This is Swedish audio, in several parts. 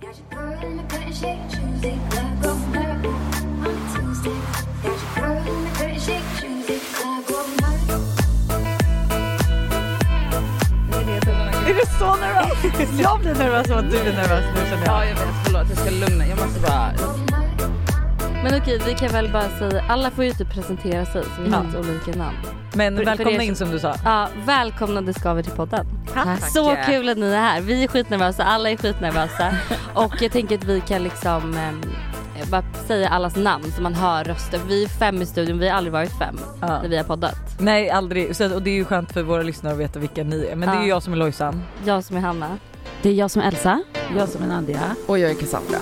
Är du så nervös? Jag blir nervös av att du är nervös nu känner Ja jag. jag vet, förlåt jag ska lugna. Jag måste bara... Men okej, vi kan väl bara säga, alla får ju typ presentera sig så vi har inte olika namn. Men För- för välkomna er in som du sa. Ja, välkomna Det ska vi till podden. Tack. Så kul att ni är här. Vi är skitnervösa, alla är skitnervösa. och jag tänker att vi kan liksom ehm, bara säga allas namn så man hör röster. Vi är fem i studion, vi har aldrig varit fem Ja. när vi har poddat. Nej aldrig, så, och det är ju skönt för våra lyssnare att veta vilka ni är. Men det är ju Ja. jag som är Lojsan. Jag som är Hanna. Det är jag som är Elsa. Jag som är Nadia. Och jag är Cassandra.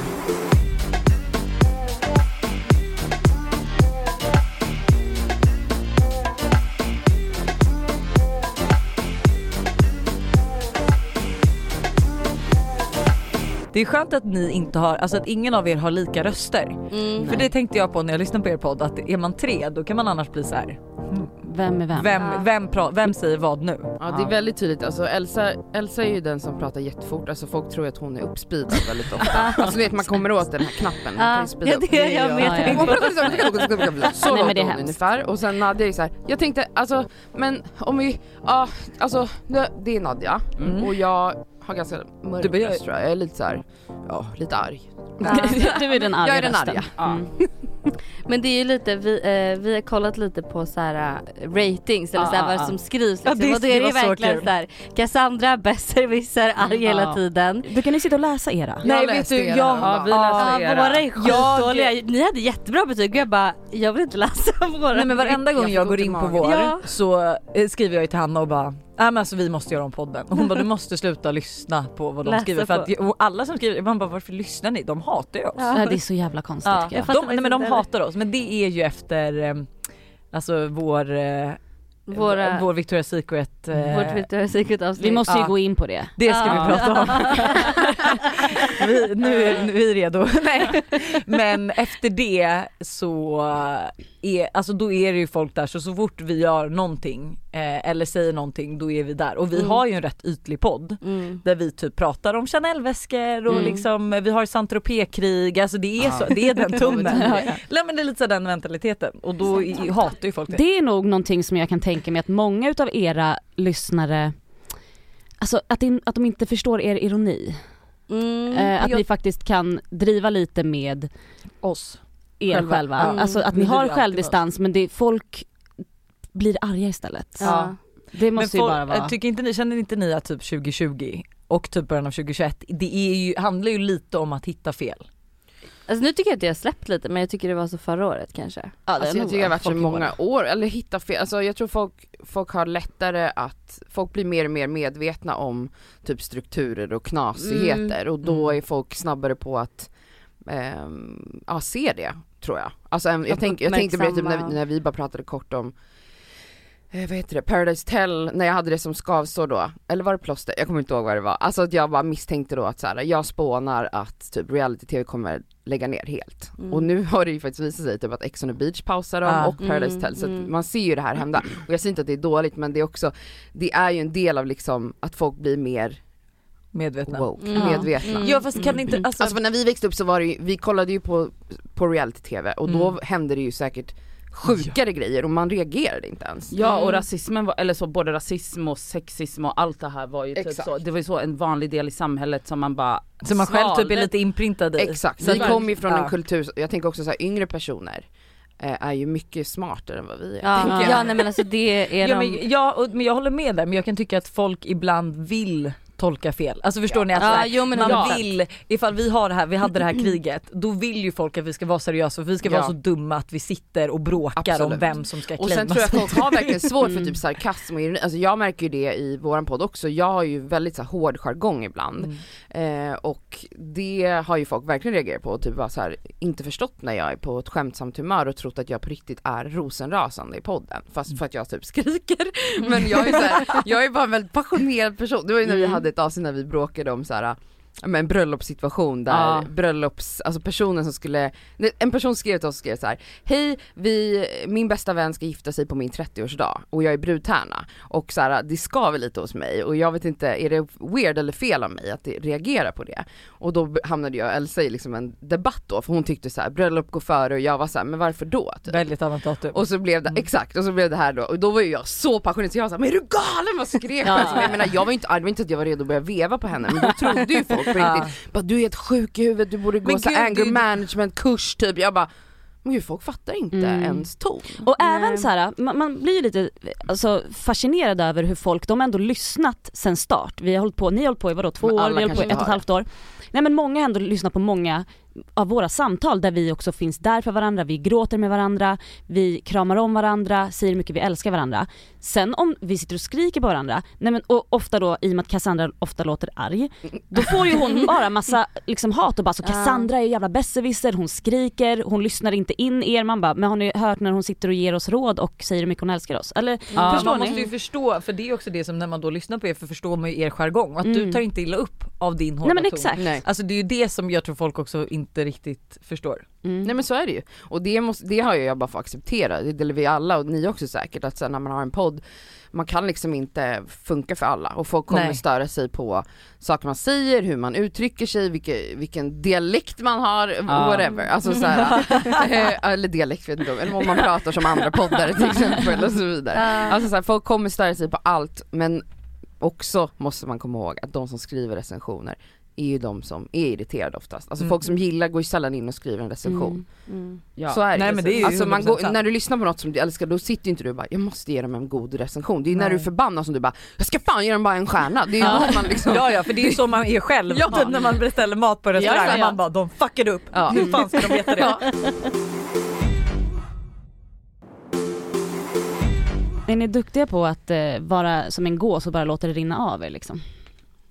Det är skönt att ni inte har, alltså att ingen av er har lika röster. Mm. För det tänkte jag på när jag lyssnade på er podd att är man tre då kan man annars bli så här. Vem är vem? Vem, Ja. vem, pra, vem säger vad nu? Ja det är väldigt tydligt, alltså Elsa, Elsa är ju den som pratar jättefort, alltså folk tror att hon är uppspeedad väldigt ofta. Alltså vet man kommer åt den här knappen, man kan ju speeda Ja, det är jag Ja, med. ja. Hon pratar så här, så Nej, men låter det är hon ungefär och sen Nadja är så här. jag tänkte alltså men om vi, ja alltså det, det är Nadja Mm. och jag har ganska mörk Du bara, jag- röst tror jag, jag är lite så här, ja lite arg. du är den arga Jag är den arga. Mm. Men det är ju lite, vi, eh, vi har kollat lite på så här äh, ratings eller Ja, så här, ja, vad ja. som skrivs Ja, liksom. det- och då är det det verkligen kul. så här, Cassandra besserwisser, arg hela Ja. tiden. Brukar ni sitta och läsa era? Nej läste vet du, era jag. Ja, vi Ja, läste era. våra är Jag- skitdåliga. Ni hade jättebra betyg och jag bara, jag vill inte läsa våra. Nej men varenda gång Jag jag går in på vår Ja. så eh, skriver jag ju till Hanna och bara Nej men alltså vi måste göra om podden. Hon bara du måste sluta lyssna på vad de Läsa skriver för på. att, alla som skriver, man bara varför lyssnar ni? De hatar ju oss. Ja. Det är så jävla konstigt Ja, tycker jag. fattar de, nej men de faktiskt inte hatar oss men det är ju efter eh, Alltså vår, eh, Våra, vår Victoria's Secret eh, vårt Victoria's Secret avsnitt. Vi måste ju Ja. gå in på det. Det ska Ja. vi prata om. vi, nu, är, nu är vi redo. Nej. Men efter det så är, alltså då är det ju folk där så så fort vi gör någonting eh, eller säger någonting då är vi där och vi Mm. har ju en rätt ytlig podd Mm. där vi typ pratar om Chanel-väskor och Mm. liksom vi har saint krig alltså det är, så, det är den tonen. Nej men det är lite så den mentaliteten och då i, hatar ju folk det. Det är nog någonting som jag kan tänka mig att många utav era lyssnare Alltså att, det, att de inte förstår er ironi. Mm. Eh, att jag- ni faktiskt kan driva lite med Oss. er Själva. själva. Ja. Alltså att Vi ni har självdistans men det, folk blir arga istället. Ja. Det Men måste ju folk, bara vara... tycker inte ni, känner inte ni att typ 2020 och typ början av 2021 det är ju, handlar ju lite om att hitta fel. Alltså nu tycker jag att det har släppt lite men jag tycker det var så förra året kanske. Ja, Alltså jag tycker det har varit så många år, eller hitta fel, alltså jag tror folk, folk har lättare att, folk blir mer och mer medvetna om typ strukturer och knasigheter Mm. och då Mm. är folk snabbare på att ehm, ja, se det tror jag. Alltså en- jag, tänk, jag tänkte på det typ när, när vi bara pratade kort om eh, vad heter det, Paradise Tell, när jag hade det som skavsår då, eller var det plåster? Jag kommer inte ihåg vad det var. Alltså att jag bara misstänkte då att så här, jag spånar att typ reality-tv kommer lägga ner helt. Mm. Och nu har det ju faktiskt visat sig typ att Ex on the beach pausar dem Ja. och Paradise Mm, Tell, så mm. man ser ju det här hända. Och jag säger inte att det är dåligt men det är också, det är ju en del av liksom att folk blir mer Medvetna. woke, Mm. medvetna. Mm. Ja fast kan inte, alltså, Alltså för när vi växte upp så var det ju, vi kollade ju på, på reality-tv och då Mm. hände det ju säkert sjukare grejer och man reagerade inte ens. Ja och Mm. rasismen var, eller så både rasism och sexism och allt det här var ju typ så, det var ju så en vanlig del i samhället som man bara så man själv typ är lite inprintad i. Exakt, Så vi kommer ju från ja. en kultur, jag tänker också så här, yngre personer eh, är ju mycket smartare än vad vi är. Ja, ja nej men alltså det är Ja, de... men, ja, och, men jag håller med där men jag kan tycka att folk ibland vill tolka fel. Alltså förstår ni att Ja, så här, jo, men man ja. vill, ifall vi har det här, vi hade det här kriget, då vill ju folk att vi ska vara seriösa för vi ska vara Ja. så dumma att vi sitter och bråkar Absolut. om vem som ska Och sen tror jag sig. folk har verkligen svårt för Mm. typ sarkasm och ironi, alltså jag märker ju det i våran podd också, jag har ju väldigt så här, hård jargong ibland Mm. eh, och det har ju folk verkligen reagerat på och typ bara så här, inte förstått när jag är på ett skämtsamt humör och trott att jag på riktigt är rosenrasande i podden fast för att jag typ skriker men jag är så här, jag är bara en väldigt passionerad person, det var ju när vi Mm hade ett avsnitt när vi bråkade om så här men bröllopssituation där Ja. bröllops, alltså personen som skulle, en person skrev till oss och skrev så här: Hej, vi, min bästa vän ska gifta sig på min 30-årsdag och jag är brudtärna och så här, det skaver lite hos mig och jag vet inte, är det weird eller fel av mig att reagera på det? Och då hamnade jag och Elsa i liksom en debatt då för hon tyckte så här, bröllop går före och jag var så här, men varför då? Typ. Väldigt annat datum. Och så blev det, exakt, och så blev det här då, och då var ju jag så passionerad så jag var såhär, men är du galen? Vad skrek jag? Alltså, jag menar jag var inte, det var inte att jag var redo att börja veva på henne men då trodde ju folk på Ja. riktigt, bara, du är helt sjuk i huvudet, du borde gå Men så gud, anger det- management kurs typ. Jag bara, men gud folk fattar inte Mm. ens ton. Och Nej. även så här, man, man blir ju lite alltså, fascinerad över hur folk, de har ändå lyssnat sen start. Vi har hållit på, ni har hållit på i vadå, två år, vi har hållit på i ett och ett halvt år. Nej men många har ändå lyssnat på många av våra samtal där vi också finns där för varandra, vi gråter med varandra, vi kramar om varandra, säger hur mycket vi älskar varandra. Sen om vi sitter och skriker på varandra, nej men och ofta då i och med att Cassandra ofta låter arg, då får ju hon bara massa liksom hat och bara så. Cassandra är jävla besserwisser, hon skriker, hon lyssnar inte in er, man bara men har ni hört när hon sitter och ger oss råd och säger hur mycket hon älskar oss? Eller Ja. förstår man ni? måste ju förstå, för det är också det som när man då lyssnar på er för förstår man ju er jargong att Mm. du tar inte illa upp av din hårda Nej men ton. exakt. Nej. Alltså det är ju det som jag tror folk också inte riktigt förstår. Mm. Nej men så är det ju. Och det, måste, det har ju jag bara fått acceptera, det delar vi alla och ni också säkert, att sen när man har en podd, man kan liksom inte funka för alla och folk kommer Nej. störa sig på saker man säger, hur man uttrycker sig, vilken, vilken dialekt man har, Ja. whatever. Alltså så här, eh, eller dialekt vet inte om, eller om man pratar som andra poddare till exempel och så vidare. Alltså så här, folk kommer störa sig på allt men också måste man komma ihåg att de som skriver recensioner är ju de som är irriterade oftast. Alltså Mm. folk som gillar går ju sällan in och skriver en recension. Mm. Mm. Ja. Så är det. Nej, men det är ju alltså man 100% går, när du lyssnar på något som du älskar då sitter ju inte du och bara jag måste ge dem en god recension. Det är ju när du är förbannad som du bara jag ska fan ge dem bara en stjärna. Det är ju Ja. då man liksom Ja ja för det är ju så man är själv Ja. typ när man beställer mat på restaurang. Ja, ja, ja. Man bara de fuckade upp. Ja. Hur fan ska de veta det? Ja. Är ni duktiga på att eh, vara som en gås och bara låta det rinna av er liksom?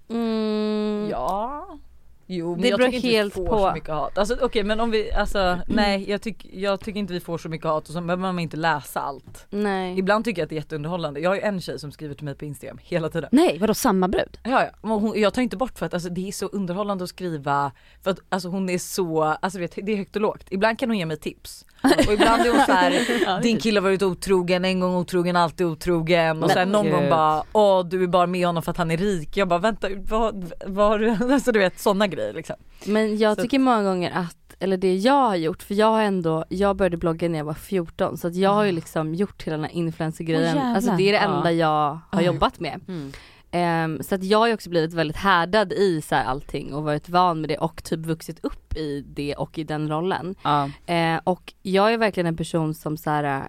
Mm. Ja. Jo men Det jag beror tycker inte helt vi får på. så mycket hat. Alltså okej men om vi, alltså nej jag, tyck, jag tycker inte vi får så mycket hat och så behöver man inte läsa allt. Nej. Ibland tycker jag att det är jätteunderhållande. Jag har ju en tjej som skriver till mig på Instagram hela tiden. Nej, vadå samma brud? Ja, ja. Hon, jag tar inte bort för att alltså, det är så underhållande att skriva för att alltså, hon är så, alltså vet, det är högt och lågt. Ibland kan hon ge mig tips och ibland är hon såhär, din kille har varit otrogen, en gång otrogen, alltid otrogen och sen någon gång bara, åh du är bara med honom för att han är rik. Jag bara vänta, vad, vad har du, alltså du vet sådana grejer liksom. Men jag Så tycker många gånger att, eller det jag har gjort, för jag har ändå, jag började blogga när jag var 14 så att jag har ju liksom gjort hela den här influencer-grejen. Jävlar. alltså det är det enda jag har Oj. jobbat med. Mm. Ehm, så att jag har ju också blivit väldigt härdad i så här allting och varit van med det och typ vuxit upp i det och i den rollen. Ja. Eh, och jag är verkligen en person som så här,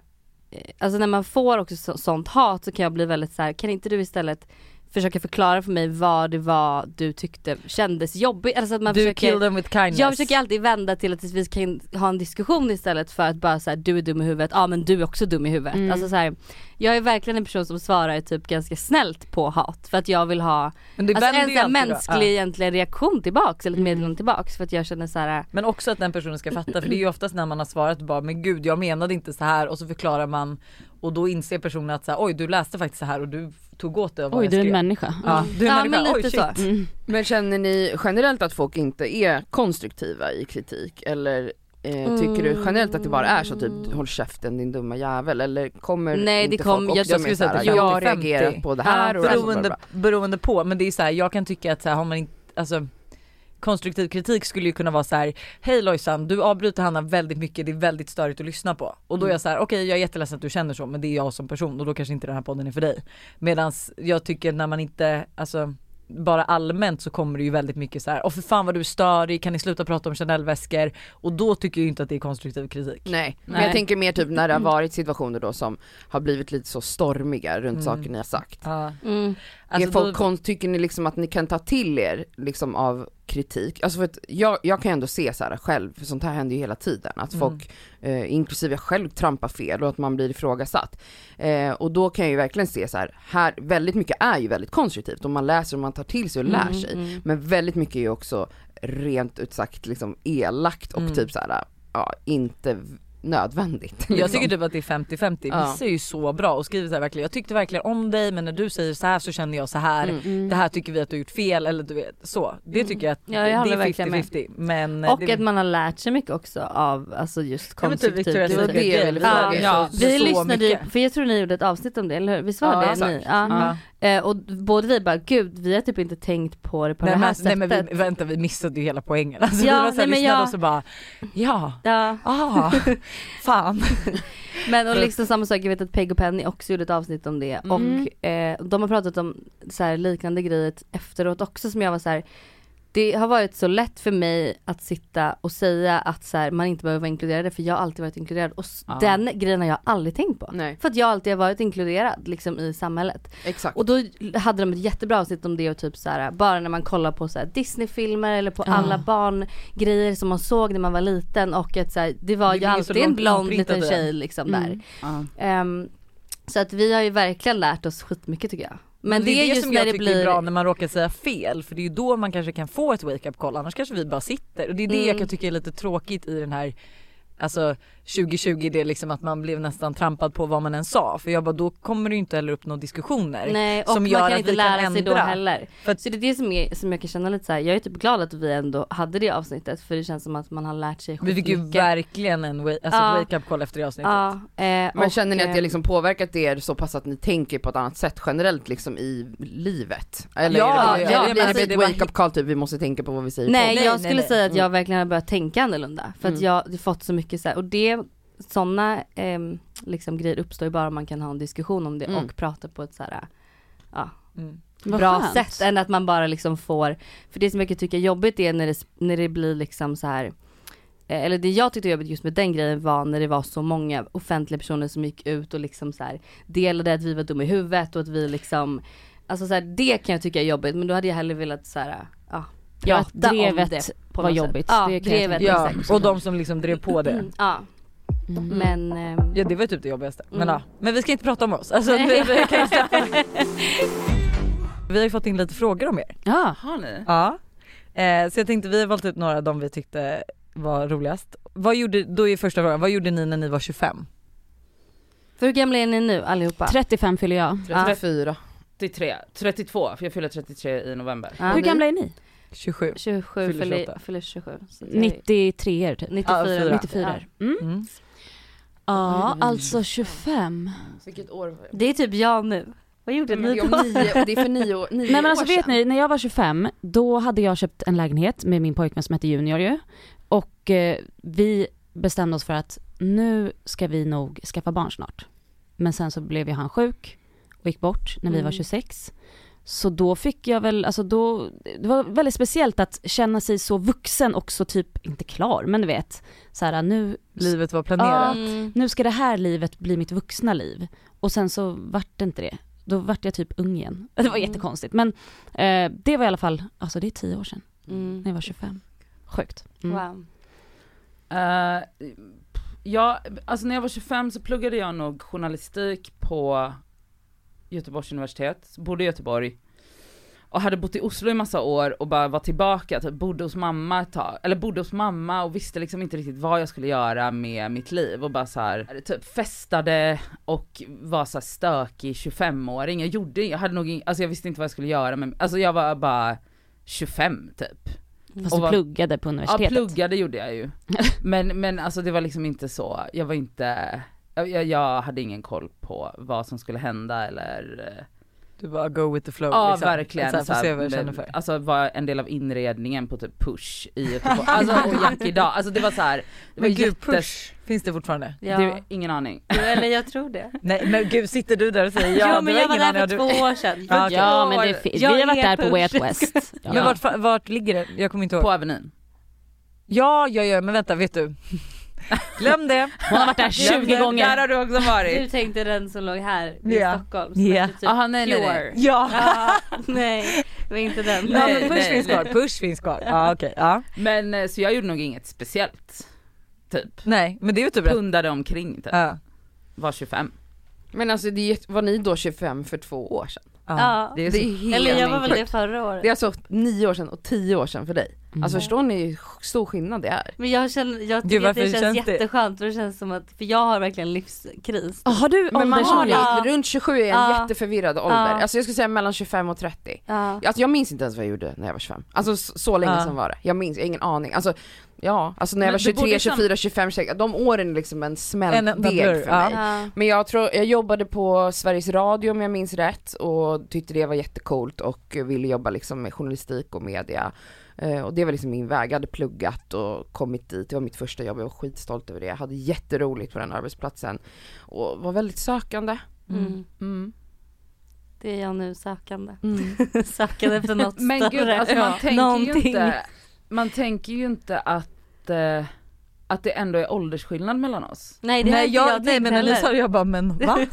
eh, alltså när man får också så, sånt hat så kan jag bli väldigt så här, kan inte du istället försöka förklara för mig vad det var du tyckte kändes jobbigt? Alltså att man du försöker, kill them with kindness. jag försöker alltid vända till att vi kan ha en diskussion istället för att bara säga du är dum i huvudet, ja men du är också dum i huvudet. Mm. Alltså så här, jag är verkligen en person som svarar typ ganska snällt på hat för att jag vill ha alltså en sån mänsklig egentligen reaktion tillbaks eller ett Mm. meddelande tillbaks för att jag känner så här. Men också att den personen ska fatta för det är ju oftast när man har svarat bara men gud jag menade inte så här och så förklarar man och då inser personen att så här, oj du läste faktiskt så här och du tog åt det av vad Oj, jag du är en människa. Ja, du är Ja, en men människa. lite oj, så. shit. Mm. Men känner ni generellt att folk inte är konstruktiva i kritik eller eh, tycker du generellt att det bara är så typ håll käften din dumma jävel eller kommer Nej, inte det kom- folk jag- också jag med skulle säga såhär, att det är jag har 50-50. reagerat på det här Ja, och beroende, beroende på men det är så här, jag kan tycka att så här, har man inte, alltså konstruktiv kritik skulle ju kunna vara så här: hej Lojsan du avbryter Hanna väldigt mycket, det är väldigt störigt att lyssna på. Och då är jag så här: okej jag är jätteledsen att du känner så men det är jag som person och då kanske inte den här podden är för dig. Medans jag tycker när man inte, alltså bara allmänt så kommer det ju väldigt mycket så här: åh för fan vad du är störig, kan ni sluta prata om Chanel-väskor? Och då tycker jag inte att det är konstruktiv kritik. Nej, men jag tänker mer typ när det har varit situationer då som har blivit lite så stormiga runt Mm. saker ni har sagt. Ja. Mm. Alltså folk då- tycker ni liksom att ni kan ta till er liksom av kritik? Alltså för att jag, jag kan ändå se så här själv, för sånt här händer ju hela tiden, att Mm. folk, eh, inklusive jag själv, trampar fel och att man blir ifrågasatt. Eh, och då kan jag ju verkligen se så här, här, väldigt mycket är ju väldigt konstruktivt och man läser och man tar till sig och lär sig. Mm. Men väldigt mycket är ju också rent ut sagt liksom elakt och Mm. typ så här, ja inte nödvändigt. Jag liksom. tycker typ att det är 50-50, Ja. vissa är ju så bra och skriver så här verkligen jag tyckte verkligen om dig men när du säger så här så känner jag så här. Mm. det här tycker vi att du har gjort fel eller du vet så. Det tycker jag att Ja, jag det är verkligen med. 50-50 men eh, Och det, att man har lärt sig mycket också av alltså just typ konstruktiv Victoria's Det var Secret det grej, jag ville vi lyssnade ju, mycket. för jag tror ni gjorde ett avsnitt om det, eller hur? Visst var Ja, det ni? Ja. Eh, och både vi bara, gud vi har typ inte tänkt på det på Nej, det men, här nej sättet. men vi, vänta vi missade ju hela poängen. Alltså, Ja, vi var så här, nej, men lyssnade jag- och så bara ja, Ja, ah, fan. men och liksom samma sak, jag vet att Peg och Penny också gjorde ett avsnitt om det Mm. och eh, de har pratat om så här, liknande grejer efteråt också som jag var så här. Det har varit så lätt för mig att sitta och säga att så här, man inte behöver vara inkluderad för jag har alltid varit inkluderad och Ja. den grejen har jag aldrig tänkt på. Nej, För att jag alltid har varit inkluderad liksom i samhället. exakt. Och då hade de ett jättebra avsnitt om det och typ så här, bara när man kollar på så här Disneyfilmer eller på Ja. alla barngrejer som man såg när man var liten och att så här, det var Det ju alltid en blond liten tjej liksom Mm. där. Ja. Ehm, så att vi har ju verkligen lärt oss skitmycket tycker jag. Men, det är det just som när jag det tycker blir är bra när man råkar säga fel för det är ju då man kanske kan få ett wake up call annars kanske vi bara sitter och det är det Mm. jag kan tycka är lite tråkigt i den här Alltså 2020 det är liksom att man blev nästan trampad på vad man än sa för jag bara då kommer det ju inte heller upp några diskussioner. Nej och som man gör kan inte vi kan lära sig då heller. För att- Så det är det som, är, som jag kan känna lite så här. jag är typ glad att vi ändå hade det avsnittet för det känns som att man har lärt sig Vi fick ju skitmycket. verkligen en wa- alltså Ja. ett wake up call efter det avsnittet. Ja, eh, Men och, känner ni att eh, det liksom påverkat er så pass att ni tänker på ett annat sätt generellt liksom i livet? Eller Ja, är det, ja, eller men blir det alltså, ett det var wake up call typ vi måste tänka på vad vi säger Nej, på? jag Nej, skulle nej, nej. säga att jag Mm. verkligen har börjat tänka annorlunda. För att Mm. jag har fått så mycket så här, och det, sådana ehm, liksom grejer uppstår ju bara om man kan ha en diskussion om det Mm. och prata på ett så här, ja, Mm. Bra sätt än att man bara liksom får, för det som jag kan tycka är jobbigt är när det, när det blir liksom så här eh, eller det jag tyckte var jobbigt just med den grejen var när det var så många offentliga personer som gick ut och liksom så här delade att vi var dumma i huvudet och att vi liksom Alltså så här, det kan jag tycka är jobbigt men då hade jag hellre velat så här, ja, Ja, drevet det på var jobbigt. Ja, Det drevet Ja, och de som liksom drev på det. Mm, ja, Mm. men ehm, Ja det var typ det jobbigaste. Men Mm. ja, men vi ska inte prata om oss. Alltså, vi, vi, kan vi har ju fått in lite frågor om er. Ja, Har ni? Ja. Eh, så jag tänkte vi har valt ut några av dem vi tyckte var roligast. Vad gjorde, då är första frågan, vad gjorde ni när ni var 25? För hur gamla är ni nu allihopa? 35 fyller jag. Ja. 34. 33, 32 för jag fyller 33 i november. Ja, Hur gamla är ni? 27. 27 Fyller fyller 28. fyller 27. Så det är 93 typ. 94. Ja, fyra. 94. Mm. Mm. Ja, alltså 25. Vilket år var det? Det är typ jag nu. Vad gjorde ni det, då? nio, det är för nio, år- nio Nej men alltså år vet sedan. ni, när jag var 25 då hade jag köpt en lägenhet med min pojkvän som heter Junior ju. Och eh, vi bestämde oss för att nu ska vi nog skaffa barn snart. Men sen så blev ju han sjuk och gick bort när vi Mm. var 26. Så då fick jag väl, alltså då, det var väldigt speciellt att känna sig så vuxen och så typ, inte klar, men du vet, så här nu, Livet var planerat. Mm. nu ska det här livet bli mitt vuxna liv. Och sen så vart det inte det. Då vart jag typ ung igen. Det var Mm. jättekonstigt men eh, det var i alla fall, alltså det är tio år sedan, Mm. när jag var 25. Sjukt. Mm. Wow. Uh, ja, alltså när jag var 25 så pluggade jag nog journalistik på Göteborgs universitet, bodde i Göteborg. Och hade bott i Oslo i massa år och bara var tillbaka, typ bodde hos mamma ett tag, eller bodde hos mamma och visste liksom inte riktigt vad jag skulle göra med mitt liv och bara så här, typ festade och var så här stökig 25-åring. Jag gjorde, jag hade nog alltså jag visste inte vad jag skulle göra men, alltså jag var bara 25 typ. Fast Och du vad- pluggade på Ja universitetet. pluggade gjorde jag ju. Men, men alltså det var liksom inte så, jag var inte, jag, jag- hade ingen koll på vad som skulle hända eller Du bara go with the flow Ja liksom. verkligen. Så här, så se här, vad jag känner för. Alltså var en del av inredningen på typ Push i Göteborg, alltså och Jack idag, alltså det var så här, det var Men gud jättes- push, finns det fortfarande? Ja. Det, ingen aning. Jo, eller jag tror det. Nej men gud sitter du där och säger ja, jo men jag var där för du- två år sedan. Ja, okej. Ja men det finns, vi har varit är där på Way Out push. West. Ja. Men vart, vart ligger det? Jag kommer inte ihåg. På Avenyn. Ja, ja, ja men vänta vet du. Glöm det. Hon har varit där 20 Där gånger. har du också varit. Du tänkte den som låg här i Ja. Stockholm som Ja. hette typ Aha, nej, nej, nej. Ja. Ja, nej, det var inte den. Nej, men push nej, finns nej. kvar, push finns kvar. Ja okej, ja. Men eh, så jag gjorde nog inget speciellt. Typ. Nej men det är ju typ. Pundade omkring typ. Ja. Var 25. Men alltså det var ni då 25 för två år sedan? Ja. Det är Det så är helt Eller jag var väl det förra året. Det är alltså nio år sedan och tio år sedan för dig. Alltså förstår ni hur stor skillnad det är? Men jag känner, jag Gud, tycker att varför det känns, känns det- jätteskönt för det känns som att, för jag har verkligen livskris. Ah, Har du Men man har det, runt 27 är en Ja. jätteförvirrad ålder. Ja. Alltså jag skulle säga mellan 25 och 30. Ja. Alltså jag minns inte ens vad jag gjorde när jag var 25. Alltså så, så länge Ja. sedan var det. Jag minns, jag har ingen aning. Alltså ja, alltså när jag Men var det borde 23, sam- 24, 25, 26, de åren är liksom en En smält enda deg blur, för mig. Ja. Men jag tror, jag jobbade på Sveriges Radio om jag minns rätt och tyckte det var jättecoolt och ville jobba liksom med journalistik och media. Eh, Och det var liksom min väg, jag hade pluggat och kommit dit, det var mitt första jobb, jag var skitstolt över det. Jag hade jätteroligt på den arbetsplatsen och var väldigt sökande. Mm. Mm. Det är jag nu sökande. sökande efter något Men större. gud alltså man Ja. tänker inte, man tänker ju inte att, eh, att det ändå är åldersskillnad mellan oss. Nej det Nej, jag, jag nej men heller. sa det jag bara men va?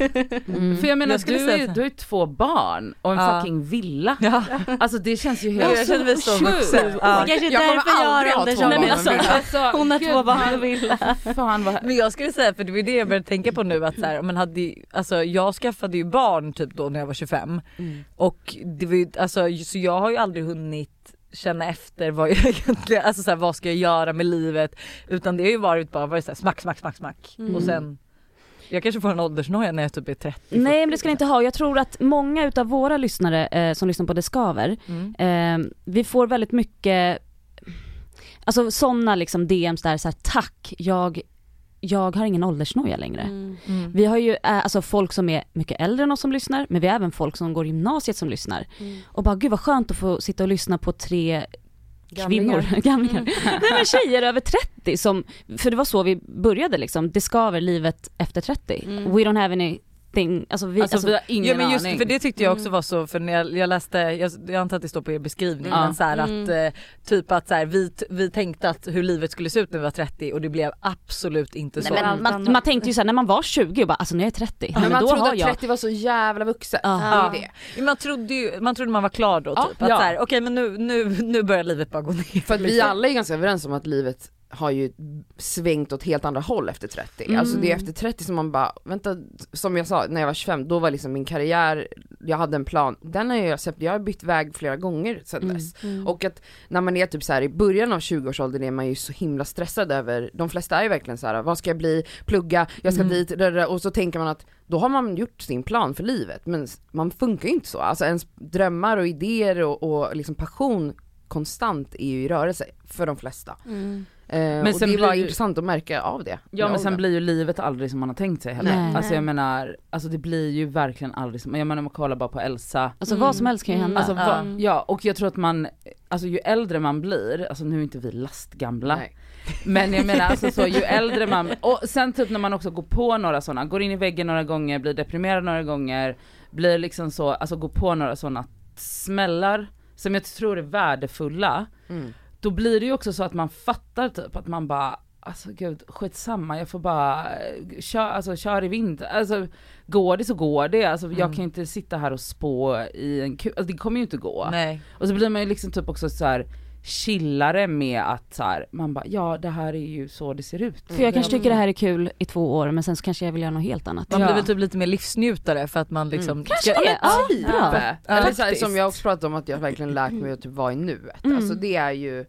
Mm. För jag menar Jag skulle du, säga är, du har ju två barn och en Ja. fucking villa. Ja. Alltså det känns ju helt jag känner mig så vuxen. Ja. kanske Jag kommer därför jag har två barn Men alltså. Alltså, hon har två barn och villa. Fan vad Men jag skulle säga, för det var det jag började tänka på nu att så här, men hade, alltså jag skaffade ju barn typ då när jag var 25 Mm. och det var ju, alltså så jag har ju aldrig hunnit känna efter vad jag egentligen, alltså så här, vad ska jag göra med livet utan det har ju varit bara varit så här, smack smack smack smack Mm. och sen jag kanske får en åldersnoja när jag typ är 30 Nej men det ska ni inte ha, jag tror att många utav våra lyssnare eh, som lyssnar på Det Skaver, mm. eh, vi får väldigt mycket, alltså sådana liksom DMs där så här, tack, jag, jag har ingen åldersnoja längre. Mm. Mm. Vi har ju eh, alltså folk som är mycket äldre än oss som lyssnar, men vi har även folk som går gymnasiet som lyssnar. Mm. Och bara gud vad skönt att få sitta och lyssna på tre Gamlingar. kvinnor, gamlingar. Mm. Nej men tjejer över 30 som, för det var så vi började liksom, det skaver livet efter 30. Mm. We don't have anything, alltså vi, Alltså, alltså, vi har ingen Ja men just aning. för det tyckte jag också Mm. var så för när jag, jag läste, jag, jag antar att det står på er beskrivning Ja. men så här Mm. att eh, typ att så här, vi, vi tänkte att hur livet skulle se ut när vi var 30 och det blev absolut inte Nej, så. men man, man tänkte ju såhär när man var 20 och bara alltså jag är 30, Men men man då trodde har att jag 30 var så jävla vuxet. Ja. Det det. Ja, Man trodde ju, man trodde man var klar då Ja, typ. Att ja. så här, okej men nu, nu, nu börjar livet bara gå ner. För att vi alla är ganska överens om att livet har ju svängt åt helt andra håll efter 30. Mm. Alltså det är efter 30 som man bara, vänta, som jag sa när jag var 25, då var liksom min karriär, jag hade en plan, den har jag sett, jag har bytt väg flera gånger sedan Mm. dess. Mm. Och att när man är typ så här i början av 20-årsåldern är man ju så himla stressad över, de flesta är ju verkligen så här: vad ska jag bli, plugga, jag ska Mm. dit, och så tänker man att då har man gjort sin plan för livet, men man funkar ju inte så. Alltså ens drömmar och idéer och, och liksom passion konstant är ju i rörelse för de flesta. Mm. Eh, Men och sen det blir var ju- intressant att märka av det. Ja men sen åldern. blir ju livet aldrig som man har tänkt sig heller. Nej. Alltså jag menar, alltså det blir ju verkligen aldrig som, jag menar man kollar bara på Elsa. Alltså Mm. vad som helst kan ju hända. Alltså, Ja. va, ja och jag tror att man, alltså ju äldre man blir, alltså nu är inte vi lastgamla, Nej. men jag menar alltså så ju äldre man, och sen typ när man också går på några sådana, går in i väggen några gånger, blir deprimerad några gånger, blir liksom så, alltså går på några sådana smällar som jag tror är värdefulla, Mm. Då blir det ju också så att man fattar typ att man bara Alltså gud, skitsamma, jag får bara eh, kör, alltså, kör i vind. Alltså går det så går det, alltså jag Mm. kan ju inte sitta här och spå i en kul, alltså det kommer ju inte gå. Nej. Och så blir man ju liksom typ också så här chillare med att så här, man bara ja det här är ju så det ser ut. För jag kanske tycker det här är kul i två år men sen så kanske jag vill göra något helt annat. Man Ja. blir väl typ lite mer livsnjutare för att man liksom Kanske ska- det, ja, Typ. Ja, Eller så här, faktiskt. som jag också pratat om att jag verkligen lärt mig att typ vara i nuet. Mm. Alltså det är ju,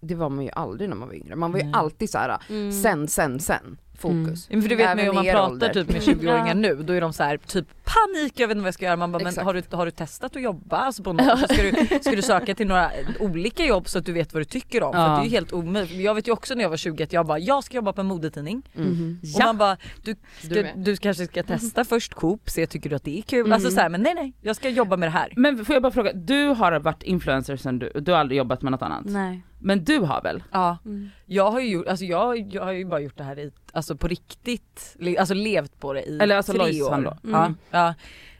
det var man ju aldrig när man var yngre. Man var ju Nej. alltid så här: Mm. sen, sen, sen, fokus. Ja, men för det vet Även ju om man pratar ålder. typ med 20-åringar Ja. nu, då är de så här typ panik, jag vet inte vad jag ska göra. Man bara, men har du, har du testat att jobba alltså på något? Ska du, ska du söka till några olika jobb så att du vet vad du tycker om? För Ja. att det är ju helt omöjligt. Jag vet ju också när jag var 20 att jag bara, jag ska jobba på en modetidning. Mm. Mhm. Och man bara, du, Du ska, med. du kanske ska testa först Coop, se tycker du att det är kul? Mm. Alltså så här, men nej nej, jag ska jobba med det här. Men får jag bara fråga, du har varit influencer sen du, du har aldrig jobbat med något annat? Nej. Men du har väl? Ja. Mm. Jag har ju gjort, alltså jag, jag har ju bara gjort det här i, alltså på riktigt, alltså levt på det i Eller alltså tre år. då? Ja, Mm. ja.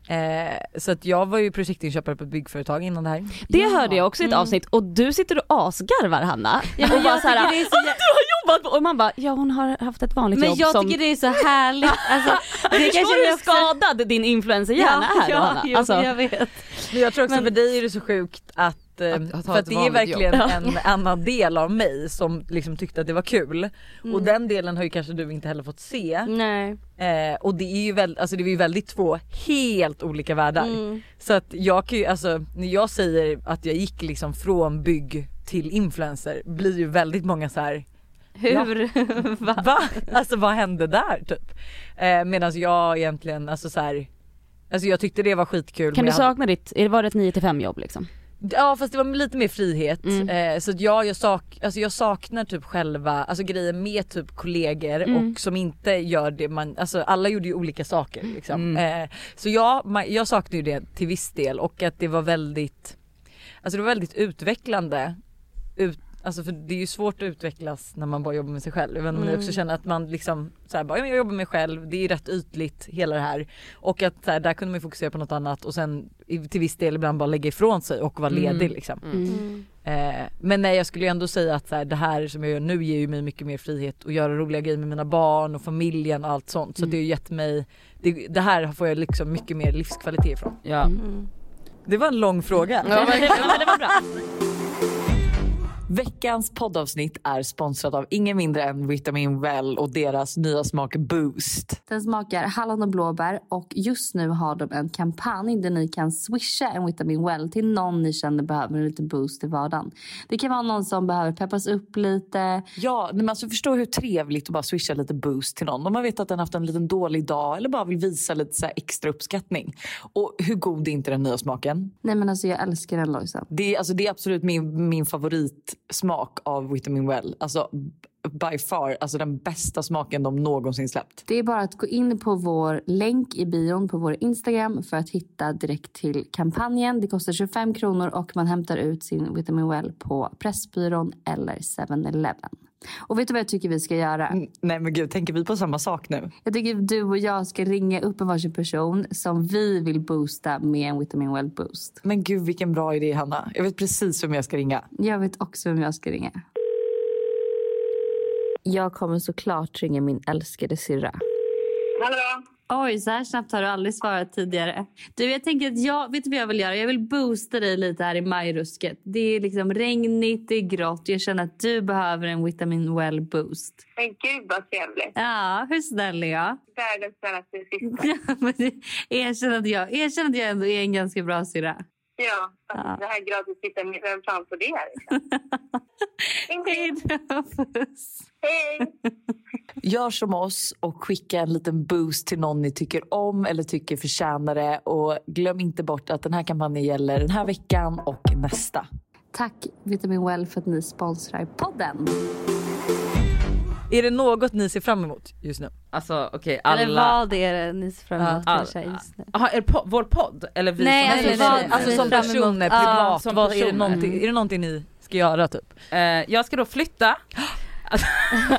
Eh, så att jag var ju projektinköpare på ett byggföretag innan det här. Det Ja. hörde jag också i ett Mm. avsnitt och du sitter och asgarvar Hanna. Ja, men och bara jag så är så "Ah, du har jobbat på, och man bara ja hon har haft ett vanligt Men jobb jag som tycker det är så härligt, alltså, det Förstår kanske du hur också... skadad din influencerhjärna är då ja, Hanna? Alltså, jag vet. Men jag tror också Men- för dig är det så sjukt att, eh, Att- att för att det är verkligen jobb. en annan del av mig som liksom tyckte att det var kul. Mm. Och den delen har ju kanske du inte heller fått se. Nej. Eh, och det är ju väldigt, alltså det är ju väldigt två helt olika världar. Mm. Så att jag kan ju, alltså när jag säger att jag gick liksom från bygg till influencer blir ju väldigt många så här Hur? Va? Va? Alltså vad hände där typ? Eh, Medan jag egentligen, alltså så här, Alltså jag tyckte det var skitkul. Kan du jag hade- sakna ditt, var det ett 9 till 5 jobb liksom? Ja fast det var lite mer frihet. Mm. Eh, så att ja, jag, sak, alltså jag saknar typ själva, alltså grejer med typ kollegor Mm. och som inte gör det man, alltså alla gjorde ju olika saker liksom. Mm. Eh, så ja, man, jag saknar ju det till viss del och att det var väldigt, alltså det var väldigt utvecklande. Ut, alltså för det är ju svårt att utvecklas när man bara jobbar med sig själv. Men man Mm. också känner att man liksom så här, bara, ja, men jag jobbar med mig själv, det är rätt ytligt hela det här. Och att så här, där kunde man ju fokusera på något annat och sen till viss del ibland bara lägga ifrån sig och vara Mm. ledig liksom. Mm. Eh, men nej jag skulle ju ändå säga att så här, det här som jag gör nu ger ju mig mycket mer frihet att göra roliga grejer med mina barn och familjen och allt sånt. Så Mm. det har ju gett mig, det, det här får jag liksom mycket mer livskvalitet ifrån. Ja. Mm. Det var en lång fråga. Ja, verkligen. Men det var bra. Veckans poddavsnitt är sponsrat av ingen mindre än Vitamin Well och deras nya smak Boost. Den smakar hallon och blåbär och just nu har de en kampanj där ni kan swisha en Vitamin Well till någon ni känner behöver en liten boost i vardagen. Det kan vara någon som behöver peppas upp lite. Ja, men alltså förstå hur trevligt att bara swisha lite boost till någon. Om man vet att den haft en liten dålig dag eller bara vill visa lite så extra uppskattning. Och hur god är inte den nya smaken? Nej men alltså jag älskar den Lojsan. Det är, alltså, det är absolut min, min smak av Vitamin Well. Alltså by far, alltså den bästa smaken de någonsin släppt. Det är bara att gå in på vår länk i bion på vår Instagram för att hitta direkt till kampanjen. Det kostar 25 kronor och man hämtar ut sin Vitamin Well på Pressbyrån eller 7-Eleven. Och vet du vad jag tycker vi ska göra? Mm, Nej men gud, tänker vi på samma sak nu? Jag tycker du och jag ska ringa upp en varsin person som vi vill boosta med en Vitamin Well boost. Men gud vilken bra idé Hanna. Jag vet precis vem jag ska ringa. Jag vet också vem jag ska ringa. Jag kommer såklart ringa min älskade syrra. Hallå? Oj, så här snabbt har du aldrig svarat tidigare. Du, jag tänker att jag, vet du vad jag vill göra? Jag vill boosta dig lite här i majrusket. Det är liksom regnigt, det är grått. Jag känner att du behöver en Vitamin Well boost. Men gud vad trevligt. Ja, hur snäll är jag? Världens snällaste syster. Att jag, erkänn att jag ändå är en ganska bra syrra. Ja, alltså, Ja. det här gratis vitamin, vem fan får det? Liksom? Hej då, puss. Hej! Gör som oss och skicka en liten boost till någon ni tycker om eller tycker förtjänar det. Och glöm inte bort att den här kampanjen gäller den här veckan och nästa. Tack Vitamin Well för att ni sponsrar podden. Är det något ni ser fram emot just nu? Alltså okej alla. Eller vad är det ni ser fram emot Ja. kanske just nu? Aha, är det po- vår podd? Eller vi Nej, som alltså personer? vad- Alltså ser som personer, privat, som vad, är, det personer. någonting, är det någonting ni ska göra typ? Eh, jag ska då flytta.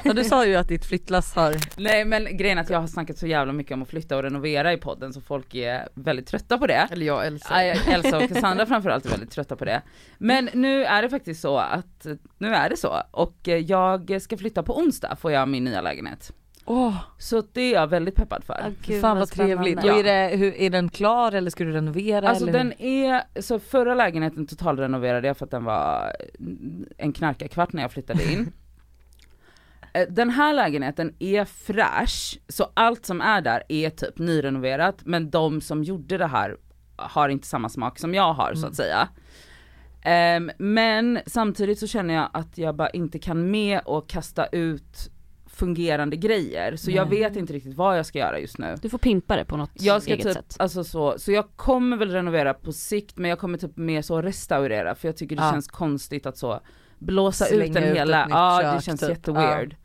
Ja, du sa ju att ditt flyttlass har Nej men grejen är att jag har snackat så jävla mycket om att flytta och renovera i podden så folk är väldigt trötta på det. Eller jag Elsa. Ja, Elsa och Cassandra framförallt är väldigt trötta på det. Men nu är det faktiskt så att, nu är det så. Och jag ska flytta på onsdag får jag min nya lägenhet. Åh, Så det är jag väldigt peppad för. Åh, gud, fan vad trevligt. spännande. Och är, det, hur, är den klar eller ska du renovera? Alltså eller? den är, så förra lägenheten totalrenoverade jag för att den var en knarkarkvart när jag flyttade in. Eh, Den här lägenheten är fräsch, så allt som är där är typ nyrenoverat, men de som gjorde det här har inte samma smak som jag har så att säga. Ehm, men samtidigt så känner jag att jag bara inte kan med och kasta ut fungerande grejer, så jag vet inte riktigt vad jag ska göra just nu. Du får pimpa det på något Jag ska eget typ, sätt. alltså så, så jag kommer väl renovera på sikt men jag kommer typ mer så restaurera för jag tycker det Ja. känns konstigt att så blåsa Slänga ut den ut hela, ja det kök, känns typ. jätteweird.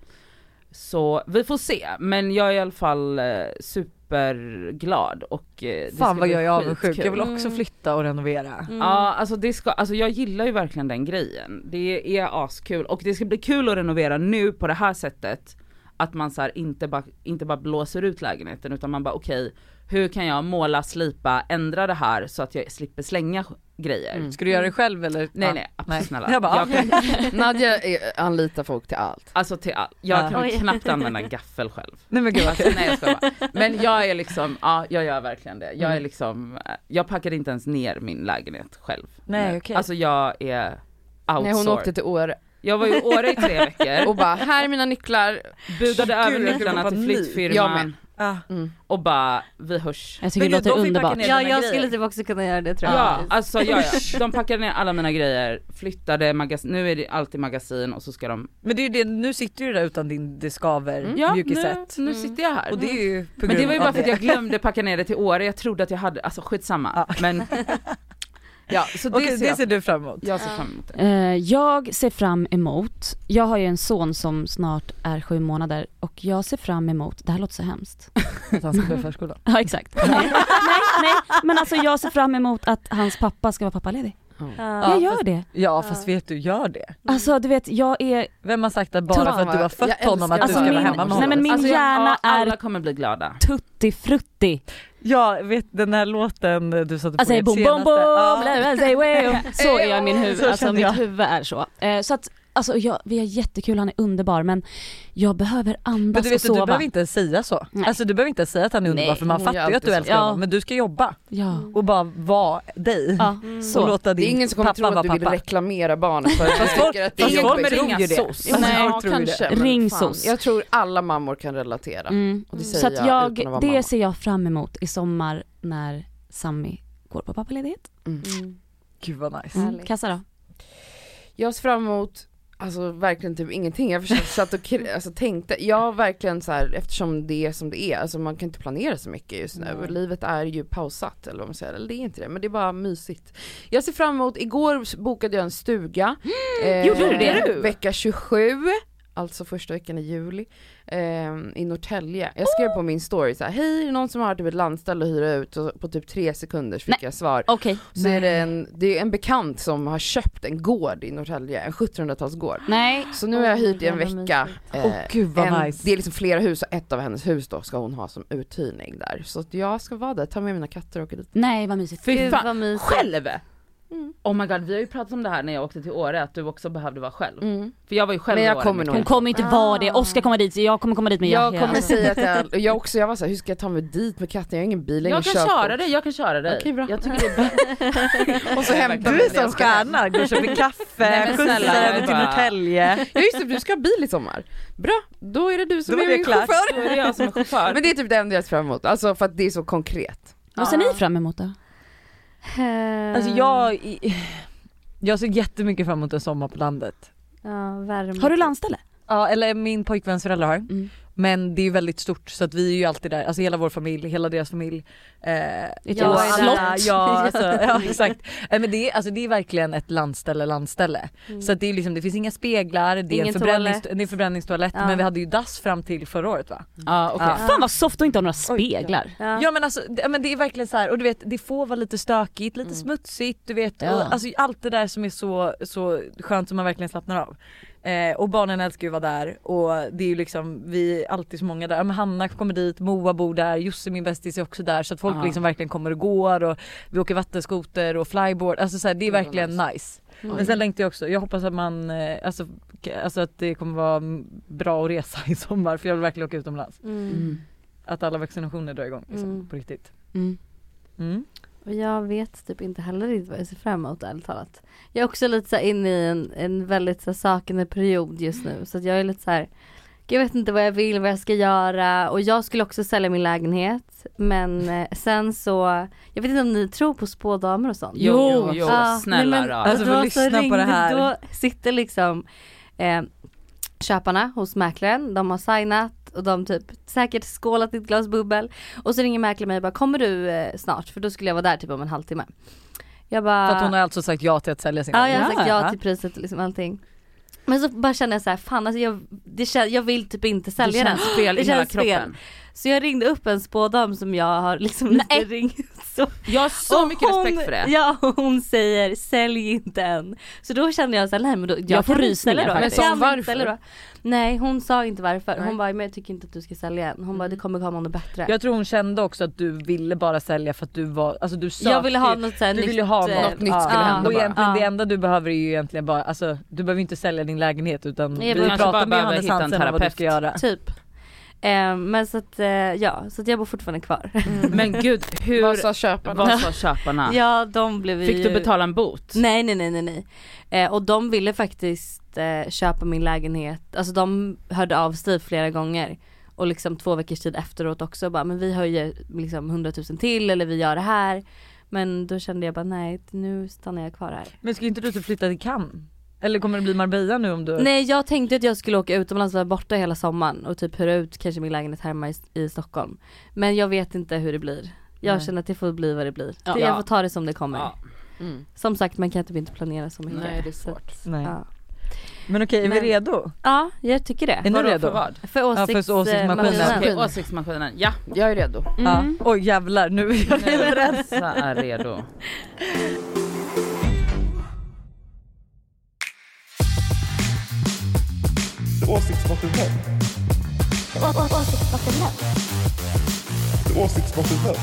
Så vi får se, men jag är i alla fall eh, superglad och eh, det Fan vad jag är avundsjuk, jag vill också flytta och renovera. Ja alltså det ska, alltså jag gillar ju verkligen den grejen. Det är askul och det ska bli kul att renovera nu på det här sättet. Att man så här inte bara, inte bara blåser ut lägenheten utan man bara okej, hur kan jag måla, slipa, ändra det här så att jag slipper slänga grejer. Ska du göra det själv eller? Nej Ja. nej, absolut snälla. Jag bara, kan, Nadja anlitar folk till allt. alltså till all, jag Ja. kan Oj. knappt använda en gaffel själv. Nej men gud Alltså, nej jag skojar bara. Men jag är liksom, ja jag gör verkligen det. Jag är Mm. liksom, jag packade inte ens ner min lägenhet själv. Nej, Nu. okej. Alltså jag är outsourced. När hon åkte till Åre Jag var ju i Åre i tre veckor och bara, här är mina nycklar. budade Gud, över jag nycklarna till. Jag flyttfirman. Ah. Mm. och bara vi hörs. Jag tycker Men det låter underbart. ner Ja jag grejer. skulle typ också kunna göra det tror jag. Ja, alltså ja, ja. de packade ner alla mina grejer, flyttade magasin, nu är det alltid magasin och så ska de Men det är ju det, nu sitter du där utan din det skaver Mm. Ja nu, nu sitter jag här. Och det är ju på Men det grund var ju bara för att jag glömde packa ner det till Åre, jag trodde att jag hade, alltså skitsamma. Ja. Men ja, så det, Okej ser det ser du fram emot. jag ser fram emot det. Eh, jag ser fram emot, jag har ju en son som snart är sju månader och jag ser fram emot, det här låter så hemskt. Att han ska börja förskolan. Ja exakt. Nej, nej, nej, men alltså jag ser fram emot att hans pappa ska vara pappaledig. Ja. jag gör det. Ja fast vet du, gör det. Alltså du vet jag är, Vem har sagt att bara för att du har fött Jag honom att du Alltså, ska min- vara hemma med nej, honom? men min Alltså, jag- hjärna ja, alla är kommer bli glada. tutti frutti. Ja, vet den här låten du satte på Alltså boom senaste? Ja. bla, say wow. Så är jag i min huvud, alltså mitt jag. huvud är så. Eh, så att, alltså jag, vi har jättekul, han är underbar men jag behöver Men andas du och vet, du, du sova. behöver inte säga så. Nej. Alltså du behöver inte säga att han är underbar Nej, för man fattar ju att du älskar så. honom men du ska jobba Ja. och bara vara dig. ja, Och så. låta Det din är ingen som kommer tro att du vill reklamera barnet för att Fast folk- tycker att det är jobbigt. tror ju det. SOS. Ja, Nej, ja, jag tror ju kanske. det. men Ring SOS. Jag tror alla mammor kan relatera. Mm. Och det Så säger att jag jag, det mamma. ser jag fram emot i sommar när Sammy går på pappaledighet. Mm. Gud vad nice. Mm. Kassa då? Jag ser fram emot Alltså verkligen typ ingenting, jag försökte, satt och alltså, tänkte, jag verkligen så här, eftersom det är som det är, alltså man kan inte planera så mycket just nu, Nej. livet är ju pausat eller vad man säger, eller det är inte det, men det är bara mysigt. Jag ser fram emot, igår bokade jag en stuga, eh, Gjorde du det? Vecka 27, alltså första veckan i juli, eh, i Norrtälje. Jag skrev på min story så här, hej är det någon som har typ ett landställe att hyra ut? Och på typ tre sekunder fick Nej. jag svar. Okej. Så är det en, det är en bekant som har köpt en gård i Norrtälje, en 1700-talsgård. Nej. Så nu har jag hyrt i en vecka. mysigt. Åh, gud, vad en, nice. Det är liksom flera hus och ett av hennes hus då ska hon ha som uthyrning där. Så att jag ska vara där, ta med mina katter och åka dit. Nej vad mysigt. Fy Gud fan, vad mysigt. själv! Mm. Oh my god, vi har ju pratat om det här när jag åkte till Åre, att du också behövde vara själv. Mm. För jag var ju själv Men i jag Åre kommer nog Hon kommer inte vara det, Ah. Oskar kommer dit, jag kommer komma dit med Jag Yahya. kommer säga att jag, och jag också, jag var såhär, hur ska jag ta mig dit med katten? Jag har ingen bil, jag Jag kan körkort. köra dig, jag kan köra dig. Okej, bra. Jag tycker det är bra. Och så hämtar Du jag som stjärna, går och köper kaffe, Nej, men snälla, skjutsar jag över är till Norrtälje. Ja just det, du ska ha bil i sommar. Bra, då är det du som Då är min klart. chaufför. Då är det jag som är chaufför. Men det är typ det enda jag ser fram emot, alltså för att det är så konkret. Vad ser ni fram emot då? Alltså jag, jag ser jättemycket fram emot en sommar på landet. Ja, värme. Har du landställe? Ja eller min pojkväns föräldrar har. Mm. Men det är ju väldigt stort så att vi är ju alltid där, alltså hela vår familj, hela deras familj. Eh, Ja, slott. alla- ja, alltså, ja exakt. Eh, Men det är, alltså, det är verkligen ett landställe, landställe. Så att det, är liksom, det finns inga speglar, det är, en förbrännings, toalett. det är en förbränningstoalett Ja. men vi hade ju dass fram till förra året va? Ja, okej. Ja. Fan vad soft att inte ha några speglar. Ja. Ja men alltså det, men det är verkligen så här och du vet det får vara lite stökigt, lite smutsigt du vet. Ja. Och, alltså allt det där som är så, så skönt som man verkligen slappnar av. Eh, och barnen älskar ju att vara där och det är ju liksom, vi är alltid så många där. Ja, men Hanna kommer dit, Moa bor där, Josse min bästis är också där så att folk Ja. liksom verkligen kommer och går och vi åker vattenskoter och flyboard, alltså så här, det är verkligen nice. nice. Men sen längtar jag också, jag hoppas att man, eh, alltså, alltså att det kommer vara mm, bra att resa i sommar för jag vill verkligen åka utomlands. Mm. Att alla vaccinationer drar igång liksom, Mm. på riktigt. Och jag vet typ inte heller riktigt vad jag ser fram emot ärligt talat. Jag är också lite så inne i en, en väldigt så sakande period just nu så att jag är lite så här. Jag vet inte vad jag vill, vad jag ska göra och jag skulle också sälja min lägenhet men eh, sen så, jag vet inte om ni tror på spådamer och sånt? Jo, jo, jo Ja, snälla men då. Alltså, då lyssna på ringde- det här. Då sitter liksom eh, köparna hos mäklaren, de har signat och de typ säkert skålat ett glas bubbel. Och så ringer mäklaren mig och bara kommer du eh, snart? För då skulle jag vara där typ om en halvtimme. Jag bara För att hon har alltså sagt ja till att sälja sin Ja jag har sagt ja till priset och liksom allting. Men så bara kände jag så här, fan alltså jag, det kän, jag vill typ inte Det sälja den. känns fel Det i hela känns fel. Så jag ringde upp en spådam som jag har liksom lite ringt så. Jag har så Och mycket hon, respekt för det. Ja hon säger sälj inte än. Så då kände jag så här, nej men då, jag, Jag får rysningar då. Men sa hon varför? då. Nej hon sa inte varför. Hon Nej. bara, men jag tycker inte att du ska sälja än. Hon bara, det kommer komma något bättre. Jag tror hon kände också att du ville bara sälja för att du var, alltså du sökte Jag ville ha något såhär du nytt. vill ju ha eh, något, Något nytt skulle ja. hända Och egentligen Ja. det enda du behöver är ju egentligen bara, alltså du behöver inte sälja din lägenhet utan Nej, jag vi pratar bara med Johannes hitta en Hansen om vad du ska göra. Typ. Eh, men så att, eh, ja, så att jag bor fortfarande kvar. Men gud, hur, Vad sa köparna? vad sa köparna? ja de blev Fick ju... du betala en bot? Nej nej nej nej nej. Eh, och de ville faktiskt eh, köpa min lägenhet, alltså de hörde av sig flera gånger Och liksom två veckors tid efteråt också bara, men vi höjer liksom 100 000 till eller vi gör det här. Men då kände jag bara nej nu stannar jag kvar här. Men ska inte du typ flytta till Cannes? Eller kommer det bli Marbella nu om du... Nej jag tänkte att jag skulle åka utomlands och vara borta hela sommaren och typ hyra ut kanske min lägenhet hemma i, i Stockholm. Men jag vet inte hur det blir. Jag Nej. känner att det får bli vad det blir. Ja. Det, jag får ta det som det kommer. Ja. Mm. Som sagt man kan typ inte planera så mycket. Nej det är svårt. att, Nej. Ja. Men okej, är Men- vi redo? ja jag tycker det. Är ni redo? för vad? För Ja, för åsiktsmaskinen. Okej, åsiktsmaskinen. Ja, Jag är redo. Ja. Mm. Oj jävlar, nu är jag. Elsa är redo. Åsiktsmaskinen. Åsiktsmaskinen.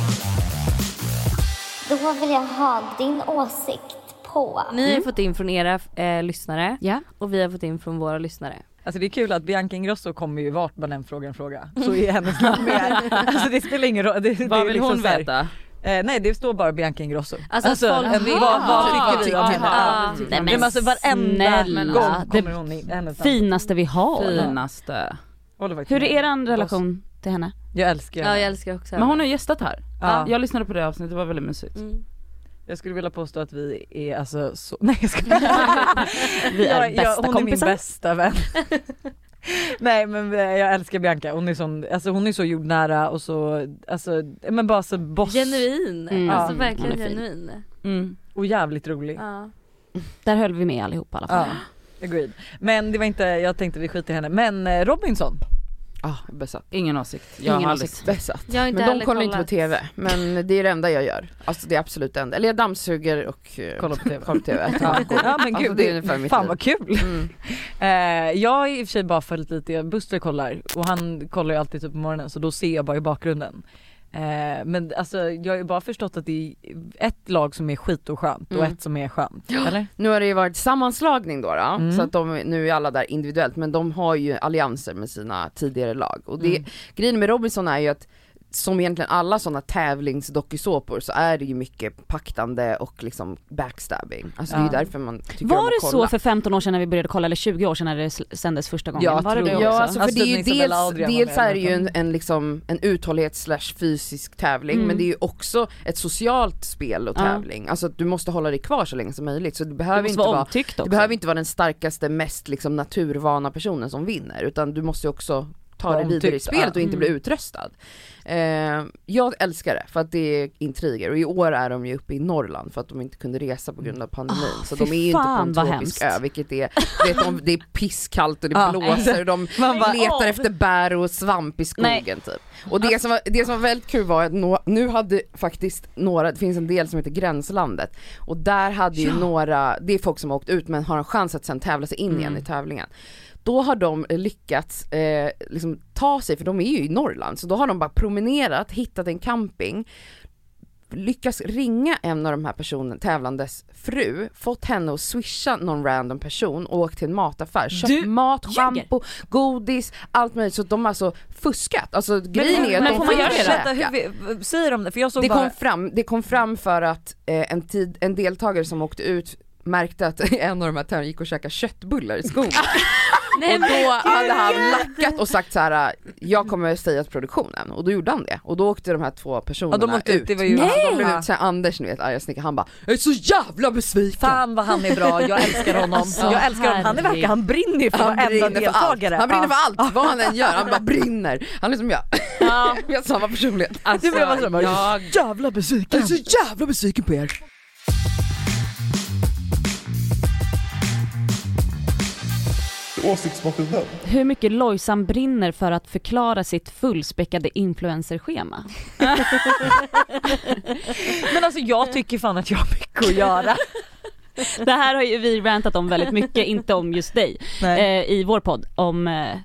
Då vill jag ha din åsikt på. Ni har ju fått in från era eh, lyssnare Ja. och vi har fått in från våra lyssnare. Alltså det är kul att Bianca Ingrosso kommer ju vart man än frågar en fråga. Så är hennes namn med. Alltså det spelar ingen roll. Vad vill liksom hon veta? Eh, nej det står bara Bianca Ingrosso. Alltså, folk en- vill- vad, vad tycker vi om henne? Ja. tycker Nej, men alltså varenda snälla, gång kommer hon in. Hennes. Finaste vi har. Finaste. Hur är eran relation till henne? Jag älskar Ja henne. jag älskar också Men hon har gästat här. Ja. Jag lyssnade på det avsnittet, det var väldigt mysigt. mm. Jag skulle vilja påstå att vi är alltså så, nej jag ska Vi är jag, jag, bästa Hon kompisar. är min bästa vän. nej men eh, jag älskar Bianca, hon är, sån, alltså hon är så jordnära och så, alltså men bara så boss Genuin, Mm. alltså Ja, verkligen genuin. Mm. och jävligt rolig. Ja. Där höll vi med allihopa i alla fall. Ja, agreed. Men det var inte, jag tänkte vi skiter i henne. Men eh, Robinson, Ah, besatt. Ingen åsikt. Jag Ingen har aldrig åsikt. Besatt. Jag inte Men de kollar inte på. TV, men det är det enda jag gör. Alltså det är absolut det enda. Eller jag dammsuger och eh, kolla på TV. kollar på TV. Ja, ja men Alltså, gud, det är ungefär mitt fan liv. vad kul. Mm. Eh, jag har i och för sig bara följt lite, Buster kollar och han kollar ju alltid typ på morgonen så då ser jag bara i bakgrunden. Eh, men alltså jag har ju bara förstått att det är ett lag som är skit och skönt och Mm. ett som är skönt. Eller? Nu har det ju varit sammanslagning då, då Mm. så att de, nu är alla där individuellt men de har ju allianser med sina tidigare lag. Och det, Mm. grejen med Robinson är ju att som egentligen alla sådana tävlingsdokusåpor så är det ju mycket paktande och liksom backstabbing. Alltså det är ju Ja. därför man tycker om Var att det kolla. så för 15 år sedan när vi började kolla eller 20 år sedan när det sändes första gången? Jag var det också? Ja alltså för Alltså, det är ju dels, dels är det ju en, en liksom en uthållighets slash fysisk tävling Mm. men det är ju också ett socialt spel och Ja. tävling. Alltså att du måste hålla dig kvar så länge som möjligt så det Det behöver måste inte vara vara. Du behöver inte vara den starkaste, mest liksom naturvana personen som vinner utan du måste ju också ta dig vidare i spelet ja. och inte Mm. bli utröstad. Eh, jag älskar det för att det är intriger och i år är de ju uppe i Norrland för att de inte kunde resa på grund av pandemin. Ah, så de är ju inte på en tropisk hemskt. ö vilket är, vet, de, det är pisskallt och det Ja. blåser och de bara, letar åh. efter bär och svamp i skogen Nej. typ. Och det som, var, det som var väldigt kul var att nå, nu hade faktiskt några, det finns en del som heter Gränslandet och där hade ju några, det är folk som har åkt ut men har en chans att sen tävla sig in igen Mm. i tävlingen. Då har de lyckats eh, liksom ta sig, för de är ju i Norrland, så då har de bara promenerat, hittat en camping, lyckas ringa en av de här personen, tävlandes fru, fått henne att swisha någon random person och åkt till en mataffär, köpt Du mat, ljuger. shampoo, godis, allt möjligt så de har alltså fuskat. Alltså grejen är att men de får man göra det? Hur, säger de det? För jag såg Det bara... kom fram, det kom fram för att eh, en, tid, en deltagare som åkte ut märkte att en av de här tävlingarna gick och käkade köttbullar i skogen. Och då hade han lackat och sagt så här: jag kommer säga till produktionen och då gjorde han det och då åkte de här två personerna Ja de ut, det var ju... Nej! De blev Ja. ut, så här, Anders ni vet arga snickaren, han bara 'Jag är så jävla besviken' Fan vad han är bra, jag älskar honom. Alltså, jag älskar honom, han är verkligen, han brinner ju för Han varenda för allt, deltagare. han brinner Ja. för allt, vad han än gör, han bara brinner. Han är som jag, vi har samma personlighet. Alltså, Det blev så jag, jävla besviken. Jag är så jävla besviken på er. Åsiktsmaskinen. Hur mycket Lojsan brinner för att förklara sitt fullspäckade influencerschema. Men alltså jag tycker fan att jag har mycket att göra. Det här har ju vi rantat om väldigt mycket, inte om just dig, eh, i vår podd om eh,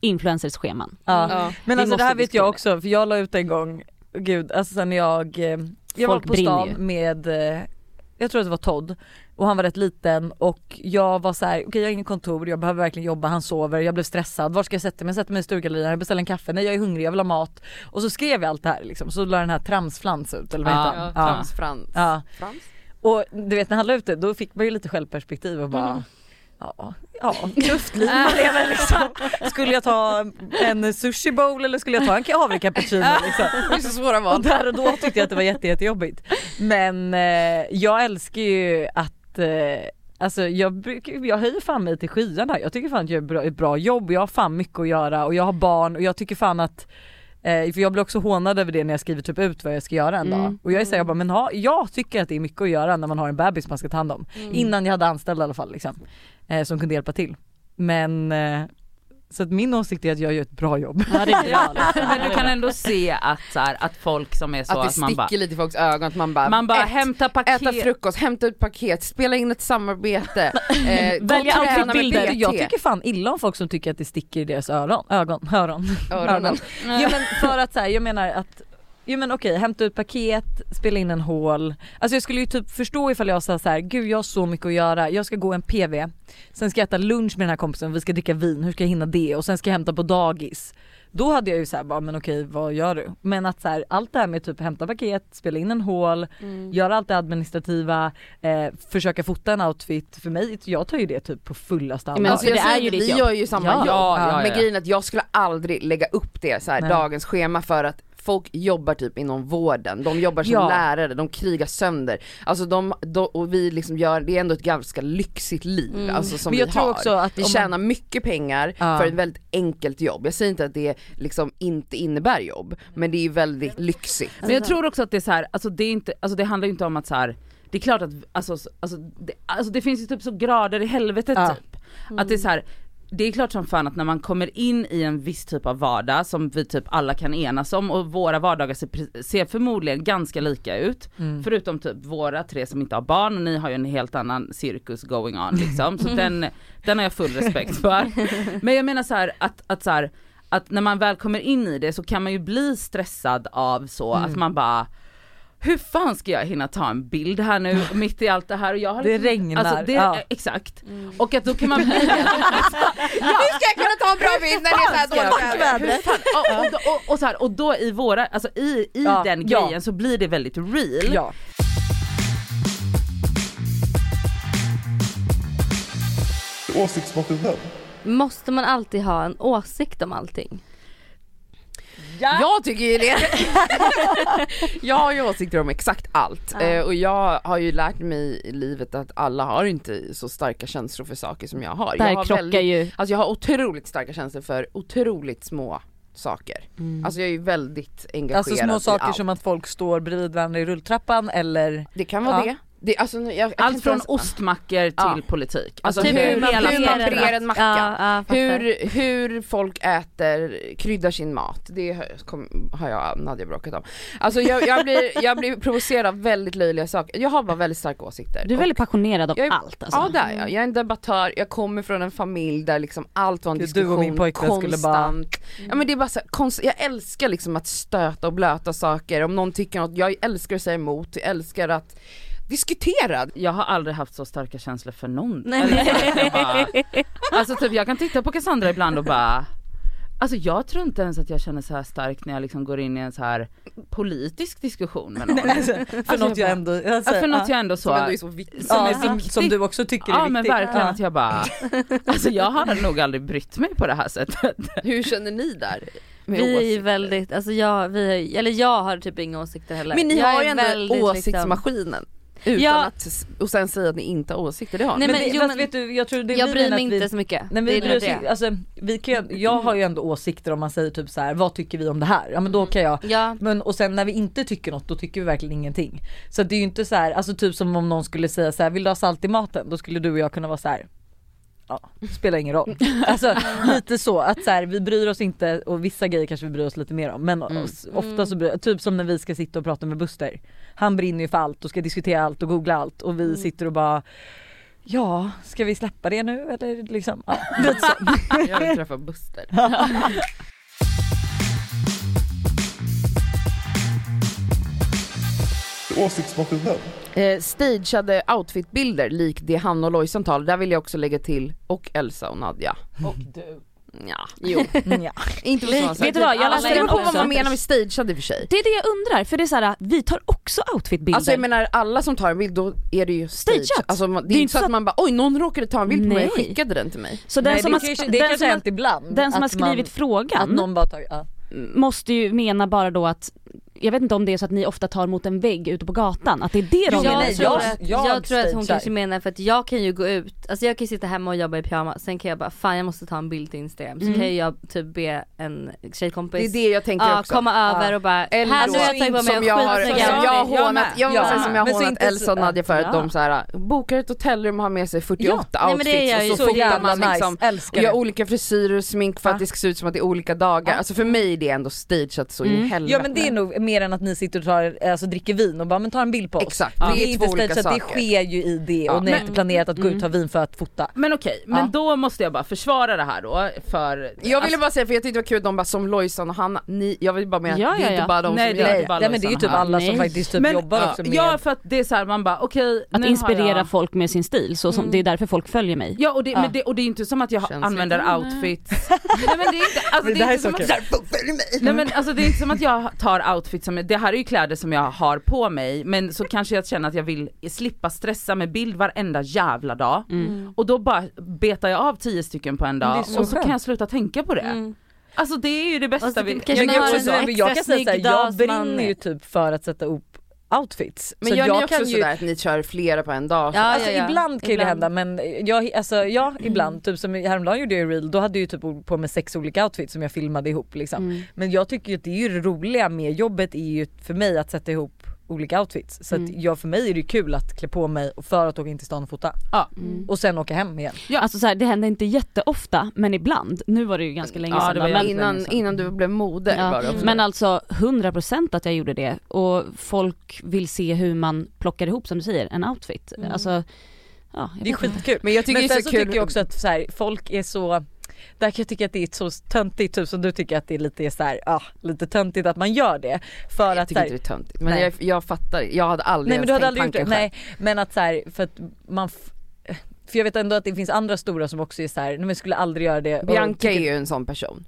influencerscheman. Ja. Ja. Men Vi alltså det här vet jag också för jag la ut en gång, gud alltså sen jag, eh, jag var Folk på brinner stan med, eh, jag tror att det var Todd och han var rätt liten och jag var så här: okej jag har inget kontor, jag behöver verkligen jobba, han sover, jag blev stressad, var ska jag sätta mig? Jag sätter mig i stuggallerian, jag beställer en kaffe, nej jag är hungrig, jag vill ha mat. Och så skrev jag allt det här liksom, så la den här tramsflans ut eller vad Ja. heter Ja, han? Frans, Frans. Ja. Frans? Och du vet när han la ut det då fick man ju lite självperspektiv och bara Ja, ja tufft liv man lever liksom. Skulle jag ta en sushi bowl eller skulle jag ta en havrecappuccino liksom? Det är så svåra Och val. där och då tyckte jag att det var jätte, jättejobbigt. Men eh, jag älskar ju att eh, Alltså jag, brukar- jag höjer fan mig till skyarna, jag tycker fan att jag gör ett bra jobb, jag har fan mycket att göra och jag har barn och jag tycker fan att eh, för jag blir också hånad över det när jag skriver typ ut vad jag ska göra en Mm. dag. Och jag är såhär, jag bara, men ha, jag tycker att det är mycket att göra när man har en bebis man ska ta hand om. Innan jag hade anställda i alla fall liksom, eh, som kunde hjälpa till. Men eh, så att min åsikt är att jag gör ett bra jobb. Ja det är bra. liksom. Men du kan ändå se att, så här, att folk som är så Att det att, man bara, sticker lite i folks ögon, att man bara, man bara ett, hämta paket. äta frukost, hämta ut paket, spela in ett samarbete, eh, Välja outfitbilder. Jag tycker fan illa om folk som tycker att det sticker i deras öron, ögon, öron. Öronen. Ja men för att så här, jag menar att Jo men okej, hämta ut paket, spela in en hål. Alltså jag skulle ju typ förstå ifall jag sa så här: gud jag har så mycket att göra, jag ska gå en PV, sen ska jag äta lunch med den här kompisen, vi ska dricka vin, hur ska jag hinna det? Och sen ska jag hämta på dagis. Då hade jag ju såhär bara, men okej vad gör du? Men att så här, allt det här med typ hämta paket, spela in en hål, göra allt det administrativa, eh, försöka fota en outfit, för mig, jag tar ju det typ på fullaste allvar. men Alltså jag det är ju det, ditt vi jobb. gör ju samma Ja. jobb. Ja, ja, Men ja. grejen är att jag skulle aldrig lägga upp det så här, dagens schema för att folk jobbar typ inom vården, de jobbar som Ja. lärare, de krigar sönder. Alltså de, de, och vi liksom gör, det är ändå ett ganska lyxigt liv alltså som Men jag vi tror har. också att vi man- tjänar mycket pengar Ja. för ett väldigt enkelt jobb. Jag säger inte att det liksom inte innebär jobb, men det är väldigt lyxigt. Men jag tror också att det är så här, alltså det är inte, alltså det handlar ju inte om att så här. Det är klart att, alltså, alltså, det, alltså det finns ju typ så grader i helvetet Ja. typ. Att det är så här. Det är klart som fan att när man kommer in i en viss typ av vardag som vi typ alla kan enas om och våra vardagar ser, ser förmodligen ganska lika ut. Förutom typ våra tre som inte har barn och ni har ju en helt annan cirkus going on liksom. Så den, den har jag full respekt för. Men jag menar så här att, att så här, att när man väl kommer in i det så kan man ju bli stressad av så att man bara hur fan ska jag hinna ta en bild här nu mitt i allt det här och jag har Det liksom- regnar, Alltså det, ja. Exakt. Och att då kan man bli Hur ska jag kunna ta en bra bild när det är så här dåligt väder? och, och, och, och, så här, och då i våra, alltså i, i Ja, den ja. grejen så blir det väldigt real. Ja. Åsiktsmaskinen. Måste man alltid ha en åsikt om allting? Jag tycker ju det. jag har ju åsikter om exakt allt Ja. eh, och jag har ju lärt mig i livet att alla har inte så starka känslor för saker som jag har. jag Där har krockar väldigt, ju Alltså jag har otroligt starka känslor för otroligt små saker. Mm. Alltså jag är ju väldigt engagerad Alltså små i saker allt. som att folk står bredvid varandra i rulltrappan eller Det kan vara Ja. det. Det alltså, jag, jag Allt från ens- ostmackor till Ja. politik. Alltså Alltså hur, hur, man, hur man brer en macka. Ja, ja. Hur, hur folk äter, kryddar sin mat, det har- kom, har jag Nadja bråkat om. Alltså jag, jag, blir, jag blir provocerad av väldigt löjliga saker, jag har bara väldigt starka åsikter. Du är väldigt passionerad av jag är- allt alltså. Ja det är jag, jag är en debattör, jag kommer från en familj där liksom allt var en Gud, diskussion du och min pojkvän skulle bara- konstant. Ja men det är bara så här, konst, jag älskar liksom att stöta och blöta saker, om någon tycker något, jag älskar att säga emot, jag älskar att diskutera. Jag har aldrig haft så starka känslor för någon. Nej. Eller så att jag bara, alltså typ jag kan titta på Cassandra ibland och bara Alltså jag tror inte ens att jag känner så här starkt när jag liksom går in i en så här politisk diskussion med någon. alltså, för Alltså, något jag jag ändå, alltså, Alltså för något ja. jag ändå så, Som ändå är så viktigt. som ja, är viktigt. som du också tycker är ja viktigt. men verkligen Ja. att jag bara, alltså jag har nog aldrig brytt mig på det här sättet. Hur känner ni där? med Vi är åsikter? väldigt, alltså jag, vi, eller jag har typ inga åsikter heller. Men ni jag har är ju ändå väldigt, liksom- åsiktsmaskinen. Utan Ja. att, och sen säga att ni inte har åsikter, det har Nej, ni. Men, men det, jo, men- vet du, jag tror det jag bryr mig att vi, inte så mycket. Nej, men vi det är det. alltså, vi kan, jag har ju ändå åsikter om man säger typ så här: vad tycker vi om det här? Ja men då kan jag Ja, men, och sen när vi inte tycker något då tycker vi verkligen ingenting. Så det är ju inte så här, alltså typ som om någon skulle säga så här: vill du ha salt i maten? Då skulle du och jag kunna vara så här. Ja, spelar ingen roll. Alltså lite så att så här, vi bryr oss inte och vissa grejer kanske vi bryr oss lite mer om men Mm. ofta så bryr, typ som när vi ska sitta och prata med Buster. Han brinner ju för allt och ska diskutera allt och googla allt och vi Mm. sitter och bara Ja, ska vi släppa det nu eller liksom? Ja, lite så. Jag vill träffa Buster. Åsiktsmaskinen. Eh, stageade outfitbilder likt det Hanna och Lojsan tar, där vill jag också lägga till, och Elsa och Nadja. Och du. Ja, jo. Ja. Inte på sätt. vet du vad, jag läste det den på vad också. man menar med stagead i och för sig. Det är det jag undrar, för det är så här, vi tar också outfitbilder. Alltså jag menar alla som tar en bild då är det ju stage. Stageat. Alltså, man- det är inte så att man bara oj någon råkade ta en bild på mig och skickade den till mig. så den Nej, som det har, kanske, det har, hänt ibland. den som har att man- skrivit frågan Att någon bara tar, ja. måste ju mena bara då att jag vet inte om det är så att ni ofta tar mot en vägg ute på gatan, att det är det de menar. nej, tror, jag- att, jag jag tror att hon kanske menar för att jag kan ju gå ut, alltså jag kan sitta hemma och jobba i pyjamas, sen kan jag bara fan jag måste ta en bild till instagram, så Mm. kan jag typ be en Det är tjejkompis det jag tänker ja, också. komma över och bara, Eller här har jag tagit på mig jag har, som Ja, jag har jag hånat, jag Ja, måste säga som jag men har så hånat Elsa och så- Nadja för att ja. de så här bokar ett hotellrum och har med sig 48 Nej, men det outfits jag och så ju fotar man liksom och gör olika frisyrer och smink för Ja. att det ska se ut som att det är olika dagar. Ja. Alltså för mig är det ändå stageat så Mm. i helvete. Ja men det är nog mer än att ni sitter och tar, alltså, dricker vin och bara men ta en bild på oss. Exakt, det det är är inte två olika att det saker. sker ju i det Ja. och ni har inte planerat att gå ut och ta vin för att fota. Men okej, men Ja. då måste jag bara försvara det här då för Jag ville alltså, bara säga för jag tyckte det var kul de bara som Lojsan och Hanna, ni, jag vill bara mena Ja, att det är ja, inte ja. bara de Nej, som det är gör det. Nej men det är ju typ alla som faktiskt typ Men, jobbar ja, också med Ja för att det är så här, man bara okej Att inspirera jag... folk med sin stil, så som, Mm. det är därför folk följer mig. Ja och det, Ja. Men det, och det är inte som att jag Känns använder outfits, nej men det är inte, alltså, det är inte som att, Nej men alltså det är inte som att jag tar outfits som, det här är ju kläder som jag har på mig men så kanske jag känner att jag vill slippa stressa med bild varenda jävla dag Mm. och då bara betar jag av tio stycken på en dag så och så skönt. kan jag sluta tänka på det. Mm. Alltså det är ju det bästa Och så vi kanske Jag, en säga- jag kan säga såhär, jag brinner ju typ för att sätta ihop outfits. Men så jag kan ju, sådär att ni kör flera på en dag? Ja, Alltså ja, ja. ibland kan ju det Ibland. hända men jag, alltså, ja ibland, typ som häromdagen gjorde jag ju reel, då hade jag ju typ på mig sex olika outfits som jag filmade ihop liksom. Mm. Men jag tycker ju att det är ju det roliga med jobbet är ju för mig att sätta ihop olika outfits. Så att Mm. jag, för mig är det kul att klä på mig för att åka in till stan och fota. Ja. Mm. Och sen åka hem igen. Alltså så här, det händer inte jätteofta men ibland. Nu var det ju ganska länge Ja, sedan det var men, Innan, sedan. innan du blev moder Ja, var det också. men alltså 100% att jag gjorde det och folk vill se hur man plockar ihop som du säger en outfit. Mm. Alltså, ja, Det är skitkul. Men jag tycker Men det är sen så så kul- tycker jag också att så här, folk är så där kan jag tycka att det är så töntigt, typ som du tycker att det är lite så här, ah, lite töntigt att man gör det. För jag att tycker så inte här, det är töntigt. Men jag, jag fattar, jag hade aldrig Nej men du hade aldrig gjort det, själv. nej men att så här, för att man för jag vet ändå att det finns andra stora som också är så här, nej men skulle aldrig göra det. Bianca är tycker- ju en sån person.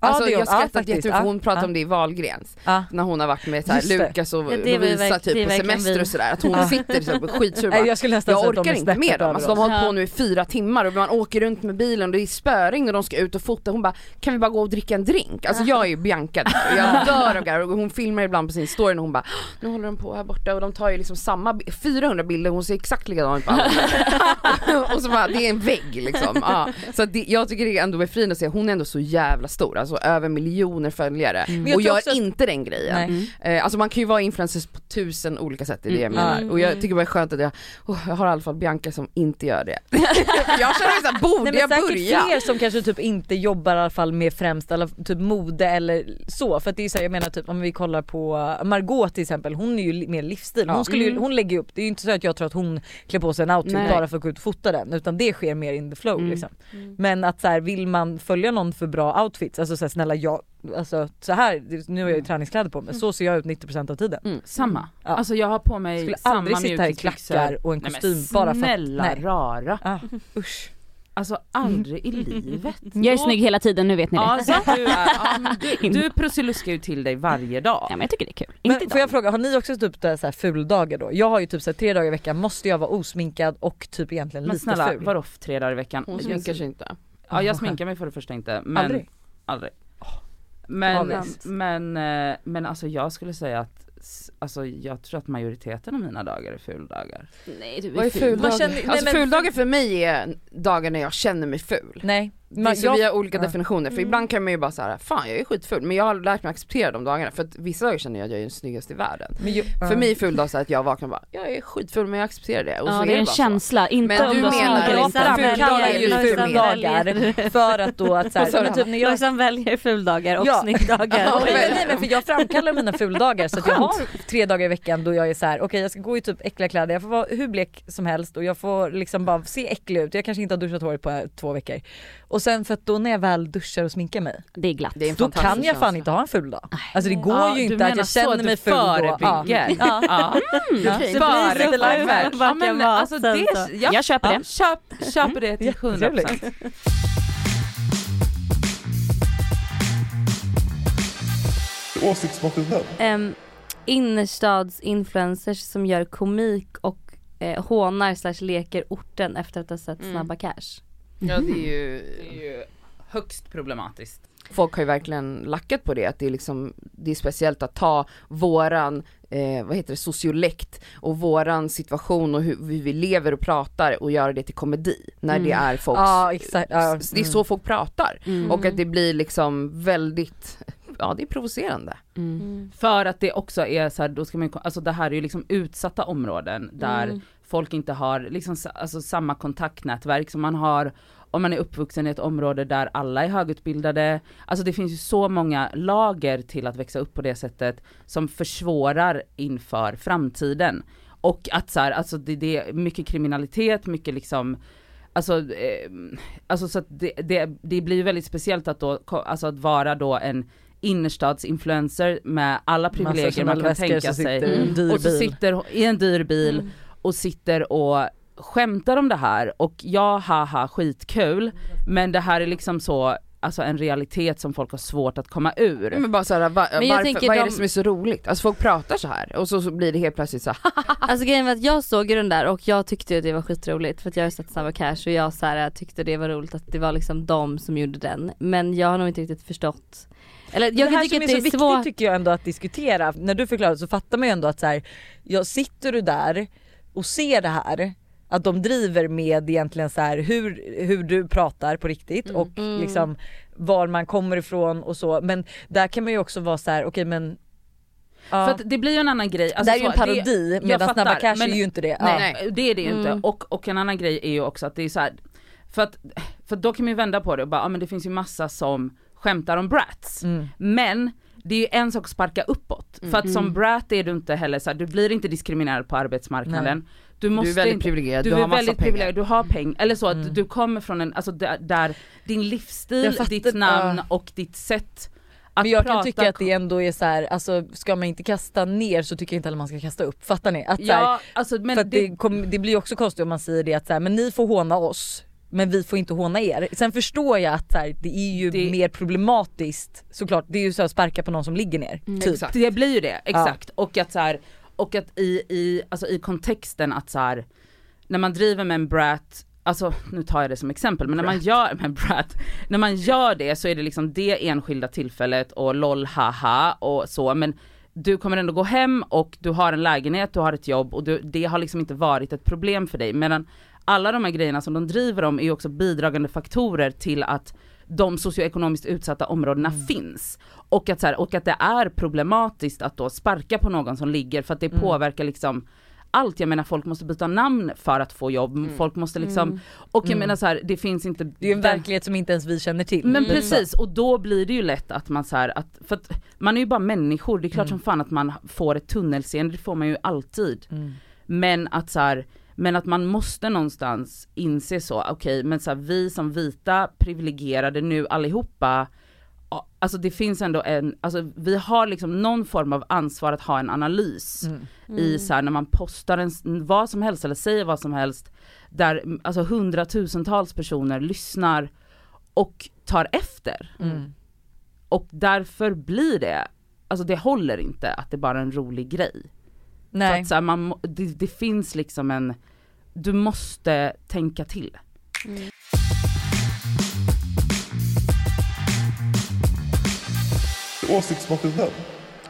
Ja, Alltså hon. jag skrattat Ja, jättemycket för Ja, hon pratade ja. om det i Wahlgrens. Ja. När hon har varit med så här. Lukas och Ja, Lovisa typ på semester vi. och sådär. Att hon Ja. sitter så på skitsur bara, jag skulle nästan säga jag orkar inte med dem, alltså, de har hållit på Ja. nu i fyra timmar och man åker runt med bilen och det är spöregn och de ska ut och fota, hon bara kan vi bara gå och dricka en drink? Alltså jag är ju Bianca jag dör av garv och hon filmar ibland på sin story och hon bara nu håller de på här borta och de tar ju liksom samma, bi- 400 bilder, hon ser exakt likadan ut på alla Och så bara det är en vägg liksom. Ja. Så det, jag tycker det är ändå befriande att se, hon är ändå så jävla stor, alltså över miljoner följare jag och gör att- inte den grejen. Nej. Eh, alltså man kan ju vara influencers på tusen olika sätt, det är det jag Mm. menar. Mm. Och jag tycker bara det är skönt att jag, oh, jag har i alla fall Bianca som inte gör det. jag känner såhär, borde Nej, jag säkert börja? fler som kanske typ inte jobbar i alla fall med främst eller typ mode eller så för att det är så här, jag menar typ om vi kollar på Margot till exempel hon är ju mer livsstil, hon, skulle ju, Mm. hon lägger ju upp, det är ju inte så att jag tror att hon klär på sig en outfit Nej. bara för att gå ut och fota den utan det sker mer in the flow Mm. liksom. Men att så här, vill man följa någon för bra outfits, alltså så här, snälla jag, alltså så här, nu har jag ju träningskläder på mig, så ser jag ut 90% av tiden. Mm. Samma. Ja. Alltså jag har på mig Skulle samma aldrig sitta här i klackar och en Nej, men kostym bara för att- snälla nej. rara. Ah, usch. Alltså aldrig i livet. Jag är snygg hela tiden, nu vet ni det. Ja, så du, är, ja, men du, du ju till dig varje dag. Ja men jag tycker det är kul. Men Inte får jag fråga, har ni också typ där så här fuldagar då? Jag har ju typ så här, tre dagar i veckan måste jag vara osminkad och typ egentligen Men lite snälla, ful. vadå för tre dagar i veckan? Hon Jag- sminkar sig inte. Ja jag sminkar mig för det första inte. Men, Aldrig? Aldrig. Men, men, eh, men alltså jag skulle säga att Alltså jag tror att majoriteten av mina dagar är fuldagar. Nej du Vad är fuldagar? Man känner- nej, alltså men- fuldagar för mig är dagar när jag känner mig ful. Nej. Det är så jag, vi har olika ja. Mm. definitioner, för ibland kan man ju bara säga fan jag är skitfull men jag har lärt mig acceptera de dagarna för att vissa dagar känner jag att jag är den snyggaste i världen. men ju, För mig är full dag så att jag vaknar och bara, jag är skitfull men jag accepterar det och så Ja det är en bara så. känsla, inte Men om du menar inte ful- fuldagar är ju fuldagar. för att då att så Vad sa här, du, men typ när jag Lojsan väljer fuldagar och Ja. snickdagar. Ja, men- nej, men för jag framkallar mina fuldagar så att jag har tre dagar i veckan då jag är så här: okej jag ska gå i typ äckliga kläder, jag får vara hur blek som helst och jag får liksom bara se äcklig ut, jag kanske inte har duschat håret på två veckor. Och sen för att då när jag väl duschar och sminkar mig. Det är glatt. Det är då kan jag fan inte ha en ful dag. Alltså det går ju inte att jag känner mig ful då. Ja. Ja. Ja. Mm. Förebygger. Ja, men, alltså, ja. Jag köper det. Köp, köper det till 100%. Åsiktsmaskinen. Um, innerstadsinfluencers som gör komik och eh, hånar slash leker orten efter att ha sett mm. Snabba Cash. Ja det är ju, det är ju högst problematiskt. Folk har ju verkligen lackat på det, att det är liksom, det är speciellt att ta våran, eh, vad heter det, sociolekt och våran situation och hur, hur vi lever och pratar och göra det till komedi. När det Mm. är folks, Ja, exakt. Ja, s- det är mm. så folk pratar. Mm. Och att det blir liksom väldigt, ja det är provocerande. Mm. För att det också är så här, då ska man alltså det här är ju liksom utsatta områden där Mm. Folk inte har liksom alltså samma kontaktnätverk som man har om man är uppvuxen i ett område där alla är högutbildade. Alltså det finns ju så många lager till att växa upp på det sättet som försvårar inför framtiden. Och att så här, alltså det, det är mycket kriminalitet, mycket liksom Alltså, eh, alltså så att det, det, det blir ju väldigt speciellt att då, alltså att vara då en innerstadsinfluencer med alla privilegier man kan tänka sig. dyr Och så sitter i en dyr bil och sitter och skämtar om det här och ja haha skitkul men det här är liksom så alltså en realitet som folk har svårt att komma ur. Men bara såhär, va, Men jag varför, vad är de- det som är så roligt? Alltså folk pratar så här och så, så blir det helt plötsligt så Alltså grejen var att jag såg ju den där och jag tyckte att det var skitroligt för att jag har sett Snabba Cash och jag så här, tyckte det var roligt att det var liksom de som gjorde den. Men jag har nog inte riktigt förstått. Eller jag det här som är det så är viktigt tycker jag ändå att diskutera. När du förklarar så fattar man ju ändå att så här, jag sitter du där och ser det här att de driver med egentligen så här hur, hur du pratar på riktigt och Mm. liksom var man kommer ifrån och så men där kan man ju också vara så här: okej men ja. För att det blir ju en annan grej. det här är ju en parodi medan Snabba Cash men- är ju inte det. Nej, Ja. det är det ju Mm. inte. Och, och en annan grej är ju också att det är så här, för att, för då kan man ju vända på det och bara, ja men det finns ju massa som skämtar om brats. Mm. Men det är ju en sak att sparka uppåt. För att som brat är du inte heller så här, du blir inte diskriminerad på arbetsmarknaden. Du, måste du är väldigt inte, privilegierad, du, du, har massa pengar. du har pengar. Eller så att Mm. du kommer från en, alltså där, där din livsstil, fattar- ditt namn ja. och ditt sätt att Men jag prata kan tycka att det ändå är så här, alltså ska man inte kasta ner så tycker jag inte heller man ska kasta upp. Fattar ni? Att så här, Ja, alltså, men för att det, kom, det blir också konstigt om man säger det att så här, men ni får håna oss men vi får inte håna er. Sen förstår jag att här, det är ju Det- mer problematiskt såklart. Det är ju så att sparka på någon som ligger ner. Mm, typ. exakt. Det blir ju det, exakt. Och att så här, och att i, i, alltså i kontexten att så här, när man driver med en brat, alltså nu tar jag det som exempel, men när man gör med en brat, när man gör det så är det liksom det enskilda tillfället och lol haha och så men du kommer ändå gå hem och du har en lägenhet, du har ett jobb och du, det har liksom inte varit ett problem för dig. Medan alla de här grejerna som de driver om är också bidragande faktorer till att de socioekonomiskt utsatta områdena finns. Och att, så här, och att det är problematiskt att då sparka på någon som ligger för att det Mm. påverkar liksom allt, jag menar folk måste byta namn för att få jobb, folk måste liksom, och jag Mm. menar så här, det finns inte Det är en verklighet som inte ens vi känner till. men så. precis, och då blir det ju lätt att man så här, att, för att man är ju bara människor, det är klart Mm. som fan att man får ett tunnelseende, det får man ju alltid. Mm. Men att så här, men att man måste någonstans inse så, okej men så här, vi som vita privilegierade nu allihopa, alltså det finns ändå en, alltså vi har liksom någon form av ansvar att ha en analys Mm. i så här, när man postar en, vad som helst eller säger vad som helst, där mm, alltså hundratusentals personer lyssnar och tar efter. Mm. Och därför blir det, alltså det håller inte att det bara är en rolig grej. Nej. att så här, man, det, det finns liksom en, du måste tänka till. Åsiktsmaskinen.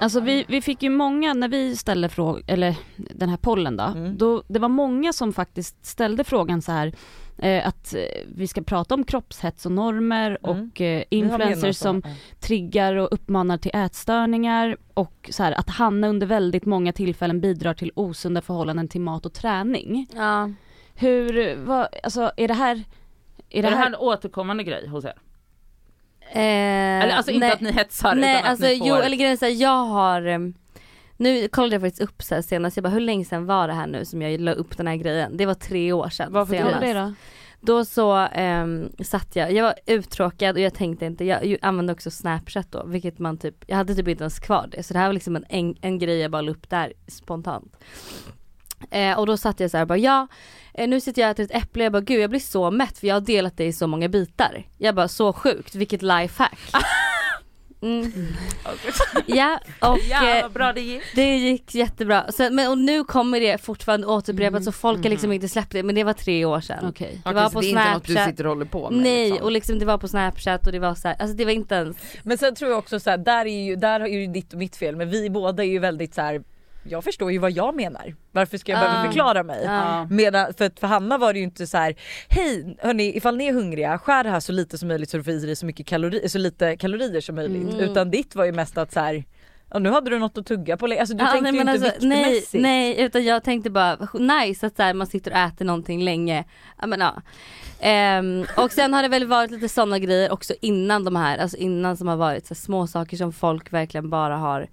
Alltså vi, vi fick ju många, när vi ställde frågan, eller den här pollen då, Mm. då, det var många som faktiskt ställde frågan så här eh, att eh, vi ska prata om kroppshets och normer Mm. och eh, influencers som triggar och uppmanar till ätstörningar och så här att Hanna under väldigt många tillfällen bidrar till osunda förhållanden till mat och träning. Ja. Hur, vad, alltså är det här, är Är det här en återkommande grej hos er? Eh, Eller alltså inte nej. att ni hetsar Nej utan att alltså ni får... jo eller grejen är jag har ehm, Nu kollade jag faktiskt upp så här senast, jag bara hur länge sedan var det här nu som jag la upp den här grejen? Det var tre år sedan varför senast. du det då? Då så ehm, satt jag, jag var uttråkad och jag tänkte inte, jag, jag använde också snapchat då vilket man typ, jag hade typ inte ens kvar det så det här var liksom en, en, en grej jag bara la upp där spontant. Eh, och då satt jag så här och bara ja, eh, nu sitter jag och äter ett äpple jag bara gud jag blir så mätt för jag har delat det i så många bitar. Jag bara så sjukt, vilket lifehack. Mm. Ja och Ja, eh, vad bra det gick. det gick jättebra. Så, men, och nu kommer det fortfarande återupprepas så folk har liksom inte släppt det men det var tre år sedan. Okej. Det Okej, var på det är inte något du Snapchat. sitter och håller på med Nej liksom. och liksom det var på snapchat och det var så här, alltså det var inte ens Men sen tror jag också så här, där är ju, där är ju ditt och mitt fel men vi båda är ju väldigt så här. Jag förstår ju vad jag menar. Varför ska jag behöva förklara mig? Ja. Medan, för, för Hanna var det ju inte så här. hej hörni ifall ni är hungriga skär det här så lite som möjligt så du får i dig så, mycket kalori, så lite kalorier som möjligt. Mm. Utan ditt var ju mest att så här. Ja, nu hade du något att tugga på, alltså du Ja, tänkte nej, ju inte alltså, nej, viktmässigt. nej utan jag tänkte bara nice att så här, man sitter och äter någonting länge. Ja men ja. Ehm, och sen har det väl varit lite sådana grejer också innan de här, alltså innan som har varit så här, små saker som folk verkligen bara har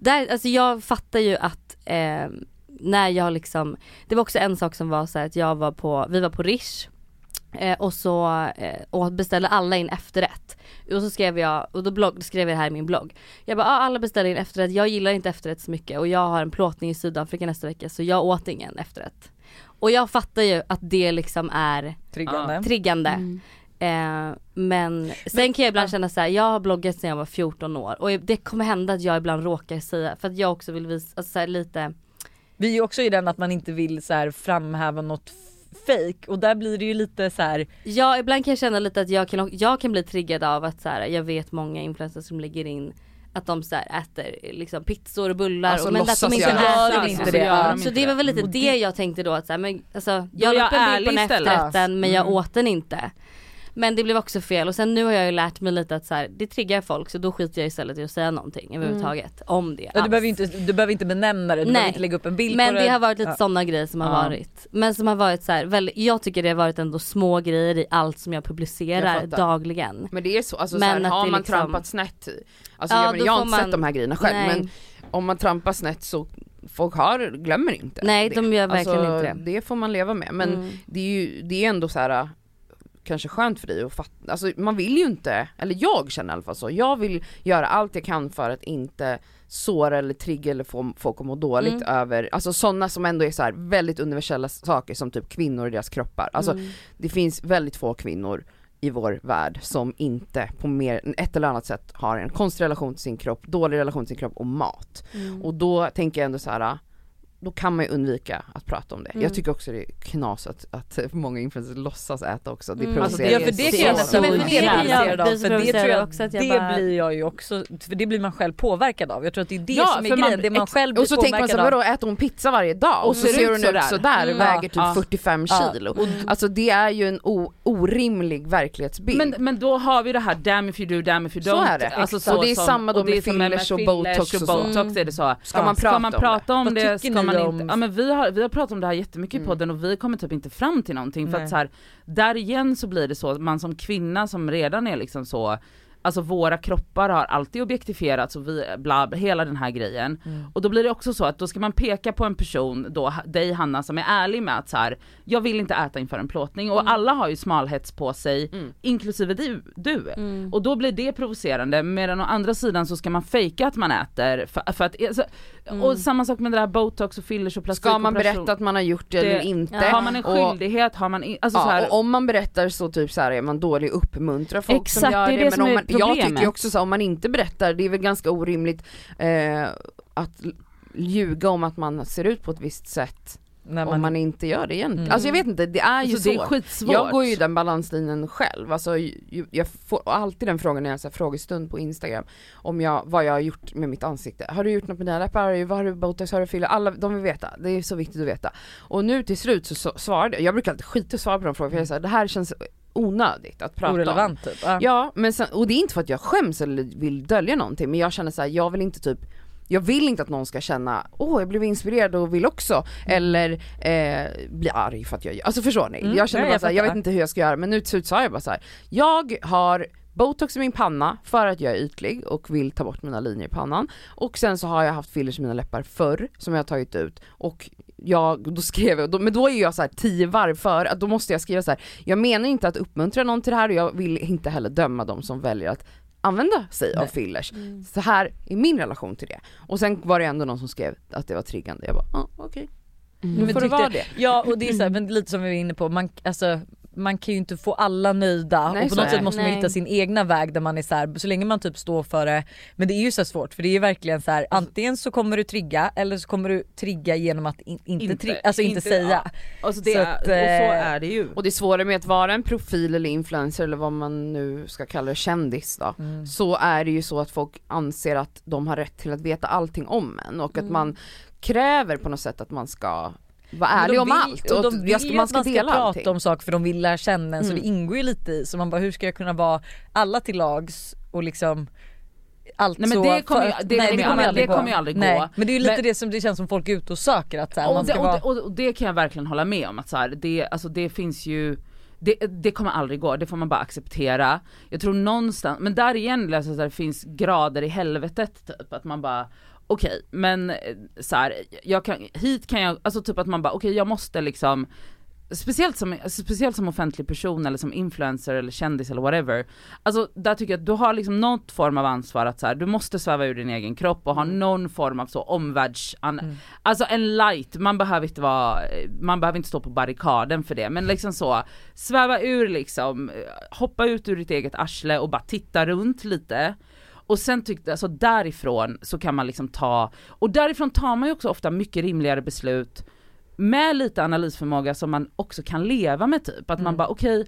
där, alltså jag fattar ju att ehm, när jag liksom, det var också en sak som var så här att jag var på, vi var på Rish eh, och så eh, och beställde alla in efterrätt. Och så skrev jag, och då blogg, skrev jag det här i min blogg. Jag bara, ah, alla beställer in efterrätt, jag gillar inte efterrätt så mycket och jag har en plåtning i Sydafrika nästa vecka så jag åt ingen efterrätt. Och jag fattar ju att det liksom är Triggande. triggande. Mm. Eh, men sen kan jag ibland känna så här, jag har bloggat sedan jag var 14 år och det kommer hända att jag ibland råkar säga, för att jag också vill visa, alltså så här, lite Vi är ju också i den att man inte vill så här framhäva något fake och där blir det ju lite så här. Ja ibland kan jag känna lite att jag kan, jag kan bli triggad av att så här, jag vet många influencers som lägger in att de så här äter liksom pizzor och bullar Alltså, och men att de inte det. äter. Inte Så det. gör de Så det var väl lite det jag tänkte då att så här, men alltså jag la upp en bild på efterrätten men jag Mm. åt den inte. Men det blev också fel och sen nu har jag ju lärt mig lite att så här, det triggar folk så då skiter jag istället i att säga någonting överhuvudtaget om det Ja, du, alls. behöver inte, du behöver inte benämna det, du Nej. behöver inte lägga upp en bild Men på det har varit lite Ja. sådana grejer som har Ja. varit. Men som har varit så här, väldigt, jag tycker det har varit ändå små grejer i allt som jag publicerar Jag dagligen. Men det är så, alltså Men så här, att har det man liksom- trampat snett, alltså Ja, jag, men, jag har inte man- sett de här grejerna själv Nej. men om man trampar snett så folk har, glömmer inte Nej, det. de gör verkligen alltså, inte det. det får man leva med men Mm. det är ju det är ändå så här kanske skönt för dig att fatta, alltså man vill ju inte, eller jag känner i alla fall så, jag vill göra allt jag kan för att inte såra eller trigga eller få folk att må dåligt Mm. över, alltså sådana som ändå är så väldigt universella saker som typ kvinnor och deras kroppar. Alltså Mm. det finns väldigt få kvinnor i vår värld som inte på mer ett eller annat sätt har en konstig relation till sin kropp, dålig relation till sin kropp och mat. Mm. Och då tänker jag ändå så här. Då kan man ju undvika att prata om det. Mm. Jag tycker också det är knas att, att många influencers låtsas äta också. Det Mm. provocerar Ja för det så kan jag nästan bli provocerad av så för det tror provocerad jag, också att jag det bara- blir jag ju också, för det blir man själv påverkad av. Jag tror att det är det Ja, som är för man- grejen, det man själv blir Och så tänker man så påverkad här, av. vadå äter hon pizza varje dag? Och så ser hon ut sådär, Mm. väger typ Ja. 45 Ja. kilo. Alltså det är ju en o- orimlig verklighetsbild. Men, men då har vi det här damn if you do, damn if you Så don't. är det. Alltså Och det är samma då med fillers och botox och så. så. Ska man prata om det, man om- inte, ja men vi har, vi har pratat om det här jättemycket Mm. i podden och vi kommer typ inte fram till någonting för Nej. att så här, där igen så blir det så att man som kvinna som redan är liksom så Alltså våra kroppar har alltid objektifierats och vi, bla, hela den här grejen. Mm. Och då blir det också så att då ska man peka på en person, då, dig Hanna som är ärlig med att så här, jag vill inte äta inför en plåtning och alla har ju smalhets på sig, Mm. inklusive du. du. Mm. Och då blir det provocerande medan å andra sidan så ska man fejka att man äter för, för att, alltså, och samma sak med det där botox och fillers och Ska man berätta att man har gjort det, Det- eller inte? Ja. Har man en Och- skyldighet, har man in, alltså så Ja, här, och om man berättar så typ så här är man dålig uppmuntra folk som Exakt, gör det det, som men om är man, jag tycker problemet. också så om man inte berättar, det är väl ganska orimligt eh, att ljuga om att man ser ut på ett visst sätt När om man inte gör det egentligen. Mm. Alltså jag vet inte, det är ju alltså, så. det är skitsvårt. Jag går ju den balanslinjen själv, alltså jag får alltid den frågan när jag har frågestund på instagram om jag, vad jag har gjort med mitt ansikte. Har du gjort något med dina läppar? Har du, vad har du botox? Har du filler? Alla, de vill veta, det är så viktigt att veta. Och nu till slut så, så svarade jag, jag brukar alltid skita att svara på de frågorna för jag säger det här känns onödigt att prata om. Orelevant typ. Ja. Ja, men sen, och det är inte för att jag skäms eller vill dölja någonting men jag känner så här, jag vill inte typ jag vill inte att någon ska känna, åh jag blev inspirerad och vill också, Mm. eller eh, bli arg för att jag gör, alltså förstår ni? Mm, Jag känner nej, bara jag så här, jag vet inte hur jag ska göra men nu sa jag bara så här. jag har botox i min panna för att jag är ytlig och vill ta bort mina linjer i pannan och sen så har jag haft fillers i mina läppar förr som jag har tagit ut och jag, då skrev jag, då, men då är jag så här tio varv för att då måste jag skriva så här. jag menar inte att uppmuntra någon till det här och jag vill inte heller döma de som väljer att använda sig av Nej. fillers. Så här är min relation till det. Och sen var det ändå någon som skrev att det var triggande, jag bara ah, okej. Mm. Nu Men får det vara det. Ja och det är så här, men lite som vi var inne på, man, alltså, man kan ju inte få alla nöjda Nej, och på något sätt måste man Nej. hitta sin egna väg där man är så här, så länge man typ står för det. Men det är ju så svårt för det är verkligen så här, antingen så kommer du trigga eller så kommer du trigga genom att in, inte, Inte- tri- alltså inte, inte- säga. Alltså det Så att, och så eh, är det ju. Och det är svårare med att vara en profil eller influencer eller vad man nu ska kalla det, kändis då. Mm. Så är det ju så att folk anser att de har rätt till att veta allting om en och att Mm. man kräver på något sätt att man ska vara ärlig om allt och och, de vill jag ska, man ska man ska dela prata allting. om saker för de vill lära känna en så Mm. det ingår ju lite i. Så man bara hur ska jag kunna vara alla till lags och liksom allt Nej, men det kommer för det nej, kommer ju aldrig- det kommer ju aldrig gå. Nej, men det är ju lite Men- det som det känns som folk är ute och söker att så här, man Och det, ska och, vara... det, och, och det kan jag verkligen hålla med om att så här, det, alltså det finns ju det, det kommer aldrig gå, det får man bara acceptera. Jag tror någonstans, men där igen alltså, det finns grader i helvetet typ, att man bara okej men eh, så här, jag kan, hit kan jag, alltså typ att man bara okej jag måste liksom Speciellt som, speciellt som offentlig person eller som influencer eller kändis eller whatever. Alltså där tycker jag att du har liksom något form av ansvar att så här, du måste sväva ur din egen kropp och ha någon form av så omvärlds... An, Alltså en light, man behöver inte vara, man behöver inte stå på barrikaden för det men liksom så, sväva ur liksom, hoppa ut ur ditt eget arsle och bara titta runt lite. Och sen tyckte, alltså därifrån så kan man liksom ta, och därifrån tar man ju också ofta mycket rimligare beslut med lite analysförmåga som man också kan leva med typ, att man bara okej,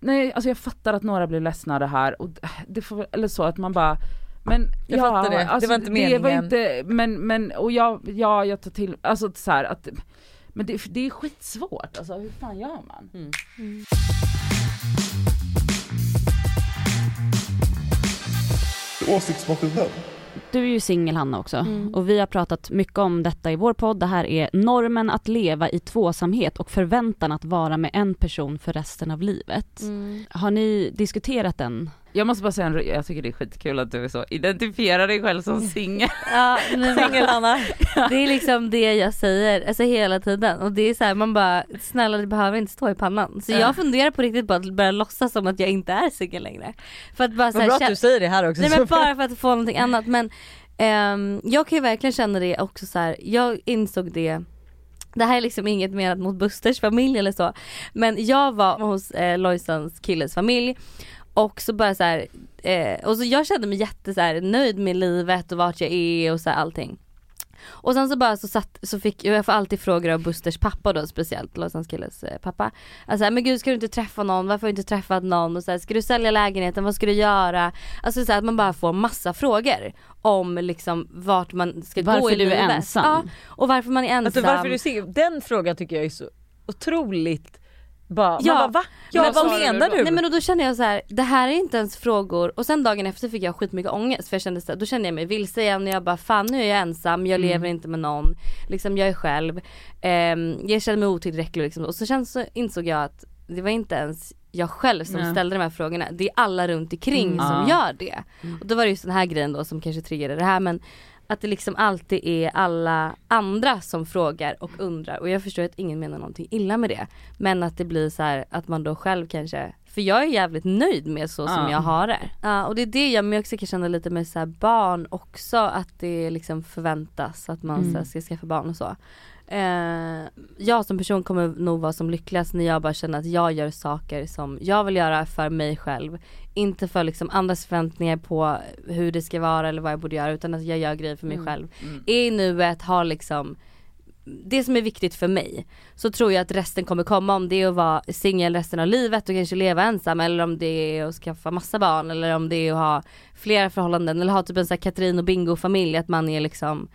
nej alltså jag fattar att några blir ledsna av det här och det får, eller så att man bara men Jag ja, fattar det. Det alltså, var inte Det var meningen. inte, men, men och jag, ja jag tar till, alltså så här att men det, det är skitsvårt, alltså hur fan gör man? Åsiktsmaskinen. Du är ju singel Hanna också Mm. och vi har pratat mycket om detta i vår podd. Det här är normen att leva i tvåsamhet och förväntan att vara med en person för resten av livet. Mm. Har ni diskuterat den? Jag måste bara säga en, jag tycker det är skitkul att du är så, identifierar dig själv som singel. Ja, men, Singel-Hanna. det är liksom det jag säger, alltså hela tiden och det är så här, man bara snälla det behöver inte stå i pannan. Så jag funderar på riktigt på att börja låtsas som att jag inte är singel längre. För att bara så Vad här, bra att du säger det här också. Nej men bara för att få någonting annat men ehm, jag kan ju verkligen känna det också så här. jag insåg det det här är liksom inget menat mot Busters familj eller så Men jag var hos eh, Lojsans killes familj och så bara så här, eh, och så jag kände mig jätte så här, nöjd med livet och vart jag är och så här, allting och sen så bara så satt, så fick jag får alltid frågor av Busters pappa då speciellt, Lojsans killes eh, pappa. Alltså men gud ska du inte träffa någon, varför har du inte träffat någon? Och så här, ska du sälja lägenheten, vad ska du göra? Alltså så här, att man bara får massa frågor om liksom vart man ska gå Varför i du är livet. ensam. Ja, och varför man är ensam. Alltså varför du ser, den frågan tycker jag är så otroligt bara, Ja. bara va? Ja Men vad menar du? Nej men och då känner jag så här, det här är inte ens frågor och sen dagen efter fick jag skitmycket ångest för jag kände så här, då kände jag mig vilse igen och jag bara fan nu är jag ensam, jag Mm. lever inte med någon, liksom jag är själv, Ehm, jag känner mig otillräcklig liksom. och så sen så insåg jag att det var inte ens jag själv som Nej. ställde de här frågorna, det är alla runt omkring Mm. som gör det. Och då var det just den här grejen då som kanske triggade det här men att det liksom alltid är alla andra som frågar och undrar och jag förstår att ingen menar någonting illa med det. Men att det blir så här att man då själv kanske, för jag är jävligt nöjd med så som Ja. jag har det. Ja och det är det jag också kan känna lite med så barn också att det liksom förväntas att man så här, ska skaffa barn och så. Eh, jag som person kommer nog vara som lyckligast när jag bara känner att jag gör saker som jag vill göra för mig själv. Inte för liksom andras förväntningar på hur det ska vara eller vad jag borde göra utan att jag gör grejer för mig själv. Är i nuet, har liksom det som är viktigt för mig. Så tror jag att resten kommer komma om det är att vara singel resten av livet och kanske leva ensam eller om det är att skaffa massa barn eller om det är att ha flera förhållanden eller ha typ en sån här Katrin och Bingo familj att man är liksom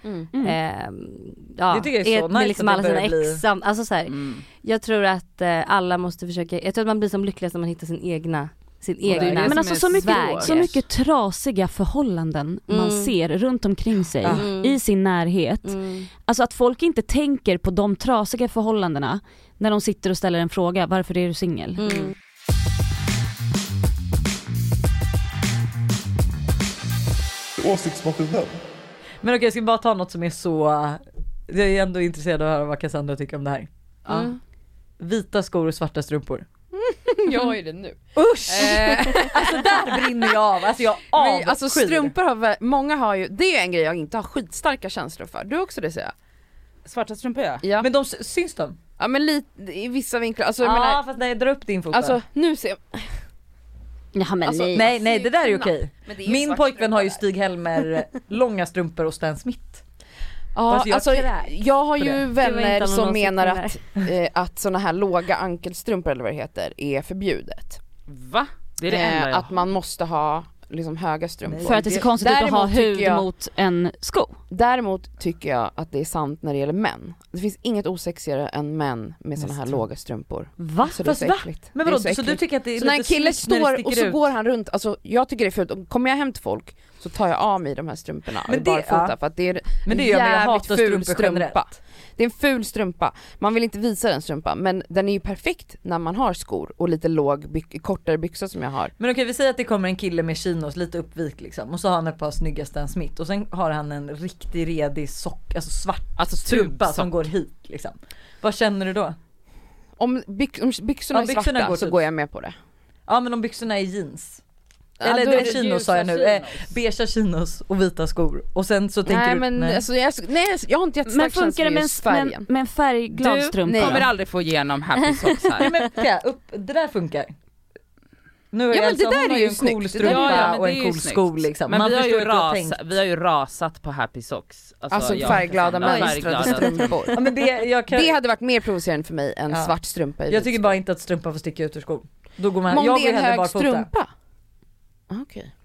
ehm, ja, Det tycker jag är så med nice liksom att alla sina bli- ex sam- alltså så här, Mm. Jag tror att eh, alla måste försöka, jag tror att man blir som lyckligast när man hittar sin egna sin det Men alltså så mycket, så mycket trasiga förhållanden man Mm. ser runt omkring sig Mm. i sin närhet. Mm. Alltså att folk inte tänker på de trasiga förhållandena när de sitter och ställer en fråga, varför är du singel? Mm. Åsiktsmaskinen. Men okej jag ska bara ta något som är så, jag är ändå intresserad av att höra vad Cassandra tycker om det här. Mm. Vita skor och svarta strumpor. Jag har ju det nu. Usch! alltså där brinner jag av, alltså jag Men, avskyr. alltså strumpor har många har ju, det är en grej jag inte har skitstarka känslor för. Du har också det säger jag? Svarta strumpor ja. Ja. Men de syns de? Ja men lite, i vissa vinklar, alltså jag Ja menar, fast nej dra upp din fot alltså nu ser jag, Jaha men Alltså, nej. Nej nej det där är okej. Min pojkvän har ju strumpa där. Stig-Helmer långa strumpor och Stan Smith. Ja jag alltså jag har ju vänner som menar att, eh, att såna här låga ankelstrumpor eller vad det heter är förbjudet. Va? Det är det enda Eh, jag att man måste ha liksom höga strumpor. Nej. För att det ser konstigt ut att ha Däremot tycker hud jag- mot en sko. Däremot tycker jag att det är sant när det gäller män. Det finns inget osexigare än män med såna här låga strumpor. Va? Så det är Fast så va? äckligt. Men Det är vadå så, så du äckligt. tycker att det är Så när en lite kille snyggt när det står och sticker så ut? går han runt, alltså jag tycker det är fult, Och kommer jag hem till folk så tar jag av mig de här strumporna Men det- barfota ja. för att det är Men det en jag jävligt hatar ful strumpa. Det är en ful strumpa, man vill inte visa den strumpan men den är ju perfekt när man har skor och lite låg, byx- kortare byxor som jag har. Men okej vi säger att det kommer en kille med chinos, lite uppvik liksom och så har han ett par snygga Stan Smith och sen har han en riktig redig sock, alltså svart Alltså strumpa tubsock. som går hit liksom. Vad känner du då? Om, byx, om byxorna Ja, är byxorna svarta går så typ- går jag med på det. Ja men om byxorna är jeans. Ja, Eller det chinos sa jag nu, eh, beiga chinos och vita skor och sen så tänker nej du, men Alltså, jag, nej jag har inte Men jättestark funkar känsla det med med just med, färgen. en- med en färgglad Du strumpa? kommer aldrig få igenom happy socks här. Nej men upp, det där funkar. Nu är Ja, alltså, det där hon är ju en cool strumpa Ja, ja, och en cool snyggt. sko liksom. Men Man vi har, ju att du har ras, tänkt. vi har ju rasat på happy socks. Alltså jag- färgglada Ja, mönstrade färgglada strumpor. Ja, men det, jag, kan, Det hade varit mer provocerande för mig än Ja. svart strumpa i jag tycker bara inte att strumpan får sticka ut ur skon. Då går man, Men om jag det går är en hellre hög barfota. Ah, Okej.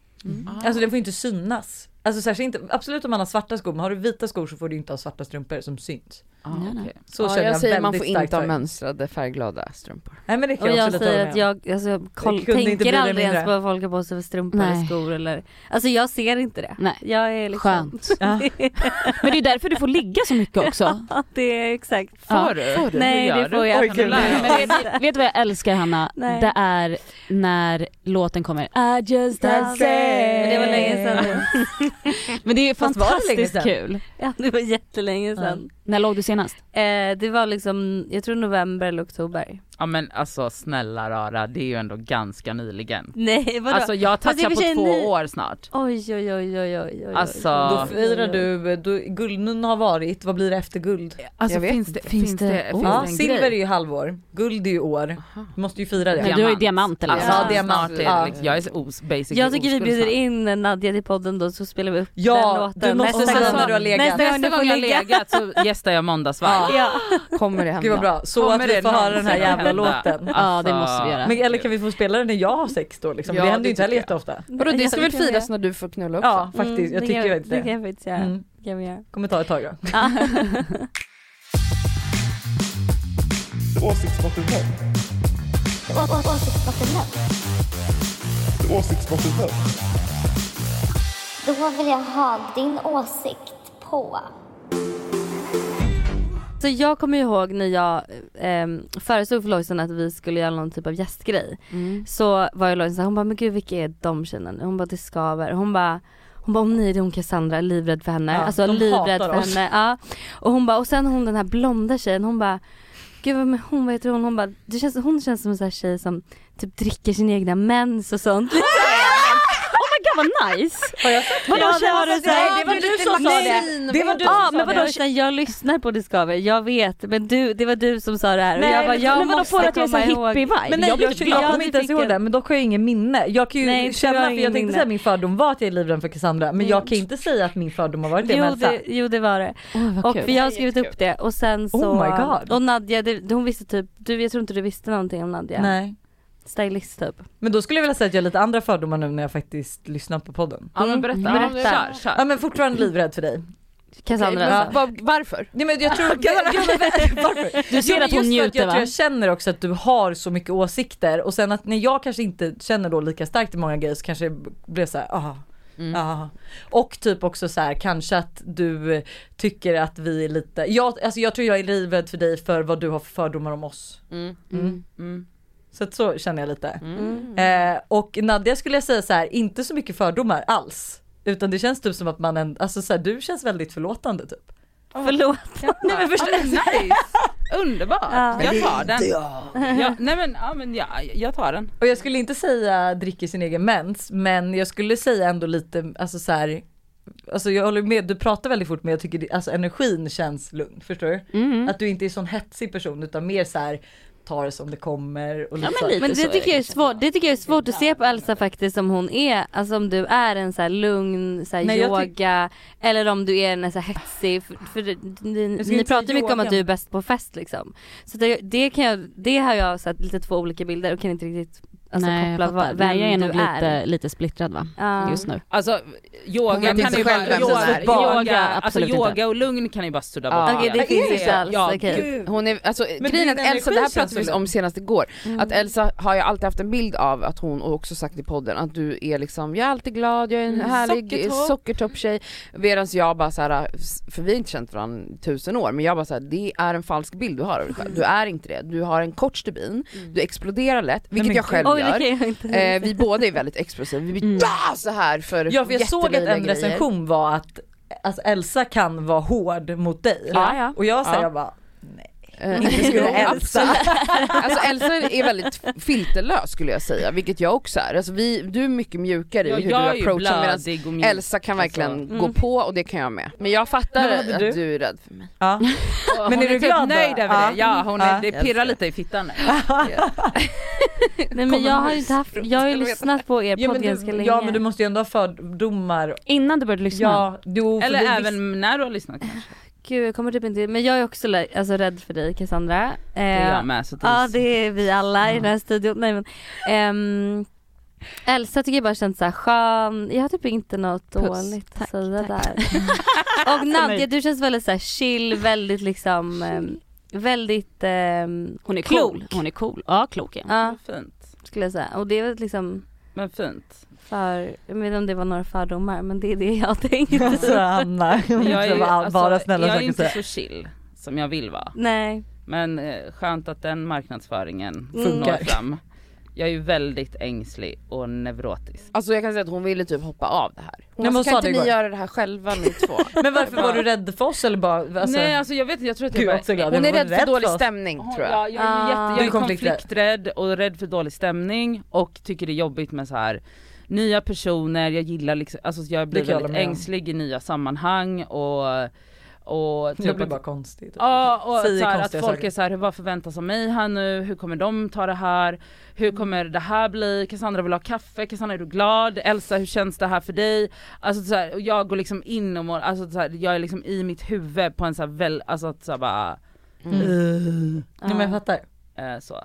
Alltså den får inte synas. Alltså särskilt inte, absolut om man har svarta skor, men har du vita skor så får du inte ha svarta strumpor som syns. Ah, Nej, nej. okej. Så ja, känner jag jag säger man får inte ha mönstrade färgglada strumpor. Nej men det kan Och jag jag säger att jag, alltså, jag koll, tänker bli aldrig ens på vad folk har på sig för strumpor Nej. eller skor eller Alltså jag ser inte det. Nej. Jag är liksom Skönt. Ja. Men det är därför du får ligga så mycket också. Ja det är exakt. Får Ja. du? Får du? Nej det får jag inte. Vet du vad jag älskar Hanna? Nej. Det är när låten kommer I just it. Men det var länge sedan. Men det är det fantastiskt kul. Ja det var jättelänge sedan. När låg du senast? Eh, det var liksom, jag tror november eller oktober. Ja men alltså snälla rara, det är ju ändå ganska nyligen. Nej vadå? Alltså jag och touchar på två ni- år snart. Oj oj oj oj oj oj. Alltså- Då firar du, då, guldnun har varit, vad blir det efter guld? Alltså Jag vet finns det, finns Finns det, det- finns Ja, det en silver grej? är ju halvår, guld är ju år. Du måste ju fira det. Men du har ju diamant eller? Alltså Ja, ja, diamant, snart är ja. det liksom, jag är os, basically Jag tycker vi bjuder in Nadja till podden då så spelar vi upp den Ja, låten. du måste Nästa säga när du har legat. Nästa gång Nästa du gång jag ligga. legat så gästar jag måndagsvarv. Ja. Kommer det hända? Gud vad bra, så att vi det får höra den här jävla hända? låten. Ja, det måste vi göra. Men, eller kan vi få spela den när jag har sex då liksom? Ja, det händer ju inte heller jätteofta. Vadå det ska väl kan firas göra. när du får knulla också? Ja faktiskt, Mm, jag det tycker kan, inte Det kan det. faktiskt göra. Mm. Det kan vi göra. Kommer ta ett tag då. Ja. Åsiktsbottenmän. Å- å- Åsiktsbottenmän. Åsiktsbottenmän. Då vill jag ha din åsikt på. Så jag kommer ihåg när jag eh, föreslog för Lojsan att vi skulle göra någon typ av gästgrej. Mm. Så var jag Lojsan såhär, hon bara men gud vilka är de tjejerna nu? Hon bara det skaver. Hon bara hon bara om ni är hon Cassandra, livrädd för henne. Ja, alltså livrädd för oss. henne. Ja. Och hon bara, och sen hon den här blonda tjejen, hon bara Gud vad men hon, vad heter hon? Hon bara, det känns, hon känns som en sån här tjej som typ dricker sin egna mens och sånt. God vad nice! Har jag sagt Vadå, Ja, det du det- var du som sa det. Det var du Ja som men sa det. jag, jag lyssnar på Discover, jag vet men du, det var du som sa det här och Nej, jag bara, men- jag men vadå måste att jag komma ihåg. Men nej, Jag jag, jag, glad. kommer inte ens ihåg det en- men dock har jag ingen minne. Jag kan ju Nej, känna, för jag tänkte säga min fördom var att jag är livrädd för Cassandra men jag kan inte säga att min fördom har varit det med Jo Elsa. det, jo det var det. Åh, vad Och jag har skrivit upp det och sen så, Oh my God. och Nadja, hon visste typ, du, jag tror inte du visste någonting om Nadja. Nej. Stylist typ. Men då skulle jag vilja säga att jag har lite andra fördomar nu när jag faktiskt lyssnar på podden. Ja men berätta, Mm. ja, Berätta. kör, kör. Ja men fortfarande livrädd för dig. Cassandra alltså. men vad- varför? Nej men jag tror, jo, men varför? Du ser att hon njuter, jag va? tror jag känner också att du har så mycket åsikter och sen att när jag kanske inte känner då lika starkt i många grejer så kanske det blev så här, aha. Mm. Ja. Och typ också så här, kanske att du tycker att vi är lite, jag, alltså jag tror jag är livrädd för dig för vad du har för fördomar om oss. Mm. Mm. Mm. Så att så känner jag lite. Mm. Eh, och Nadja skulle jag säga så här, inte så mycket fördomar alls. Utan det känns typ som att man, en, alltså så här, du känns väldigt förlåtande typ. Förlåt. Nej men förstår men nice. Underbart, Ja. jag tar den. Ja, nej men, ja, men ja, jag tar den. Och jag skulle inte säga dricker sin egen mens men jag skulle säga ändå lite, alltså så här, alltså jag håller med, du pratar väldigt fort men jag tycker alltså energin känns lugn, förstår du? Mm. Att du inte är sån hetsig person utan mer så här tar det som det kommer och lite, men så. lite Men det tycker, jag är kanske. svårt, det tycker jag är svårt att se på Elsa faktiskt som hon är, alltså om du är en så här lugn så här Nej, yoga eller om du är en så här hetsig, för, för ni, ni pratar mycket om att du är bäst på fest liksom. Så det, det kan jag, det har jag sett lite två olika bilder och kan inte riktigt alltså, Nej, koppla jag vad, fattar. vem Nej, jag är du nog lite, lite splittrad va, Ja. just nu. Alltså yoga kan inte ju bara, yoga, är. yoga, Yoga, alltså yoga inte. och lugn kan ju bara sudda Ja. bort. Okej, det är finns det inte alls, Ja. Gud. Hon är, alltså Men grejen är att Elsa, det här pratade vi om senast igår, Mm. att Elsa har ju alltid haft en bild av att hon, och också sagt i podden, att du är liksom, jag är alltid glad, jag är en Mm, härlig sockertopp. sockertopptjej. Medan jag bara så här, för vi har inte känt varandra tusen år, men jag bara så här, det är en falsk bild du har av dig själv. Du är inte det, du har en kort stubin, du exploderar lätt, vilket jag själv Oj det gör. kan jag inte Eh, vi båda är väldigt explosiva, vi blir Mm. Så här för Ja för jag såg att en grejer. recension var att alltså Elsa kan vara hård mot dig. Ja, ja. Och jag säger Ja. bara nej. Eh, Inte skulle Elsa. Alltså Elsa är väldigt filterlös skulle jag säga, vilket jag också är. Alltså vi, du är mycket mjukare Ja, i hur jag du approachar medan. Elsa kan verkligen Alltså. gå på och det kan jag med. Men jag fattar Men att du? du? är rädd för mig. Ja. Men är du typ glad då? nöjd över Ja. det? Ja, hon är, Ja. det pirrar lite i fittan nu. Nej men jag har inte haft, jag har ju lyssnat på er podd men, ganska du, länge. ja men du måste ju ändå ha fördomar. Innan du började lyssna? Ja, för Eller även när du har lyssnat kanske. Gud jag kommer typ inte, men jag är också alltså, rädd för dig Cassandra. Det är Eh, jag med. Så att Ja det är vi alla i den här studion. Nej men, ehm, Elsa tycker jag bara känns såhär skön, jag har typ inte något Puss. dåligt att Tack, säga tack. där. Och Nadja du känns väldigt såhär chill, väldigt liksom, ehm, väldigt ehm, Hon är Klok. cool. Hon är cool. Ja klok är hon. ja Fint. skulle jag säga. Och det är väl liksom Men fint. För, jag vet inte om det var några fördomar men det är det jag tänkte. Alltså Anna, Jag är, ju- bara, alltså, bara snälla jag är inte säga. så chill som jag vill vara. Nej. Men eh, skönt att den marknadsföringen Mm. når fram. Jag är ju väldigt ängslig och neurotisk. Alltså jag kan säga att hon ville typ hoppa av det här. Hon men bara, hon kan inte det ni igår." göra det här själva ni två? Men varför var du rädd för oss eller bara? Alltså, Nej alltså jag vet jag tror att jag också glad. Hon är rädd för dålig stämning Hon- tror jag. Ja, jag är, Ah. jätte, jag är konflikträdd och rädd för dålig stämning och tycker det är jobbigt med så här nya personer, jag gillar liksom, alltså jag blir Det väldigt ängslig i nya sammanhang och, och typ Jag blir att- bara konstig. Typ. Ja och så här, att folk saker. är så här, vad förväntas av mig här nu, hur kommer de ta det här, hur kommer det här bli, Cassandra vill ha kaffe, Cassandra är du glad, Elsa hur känns det här för dig? Alltså så här, och jag går liksom in och mår, alltså så här, jag är liksom i mitt huvud på en så här väl, alltså att så här bara, Mm. Ja, men jag fattar. eh, så.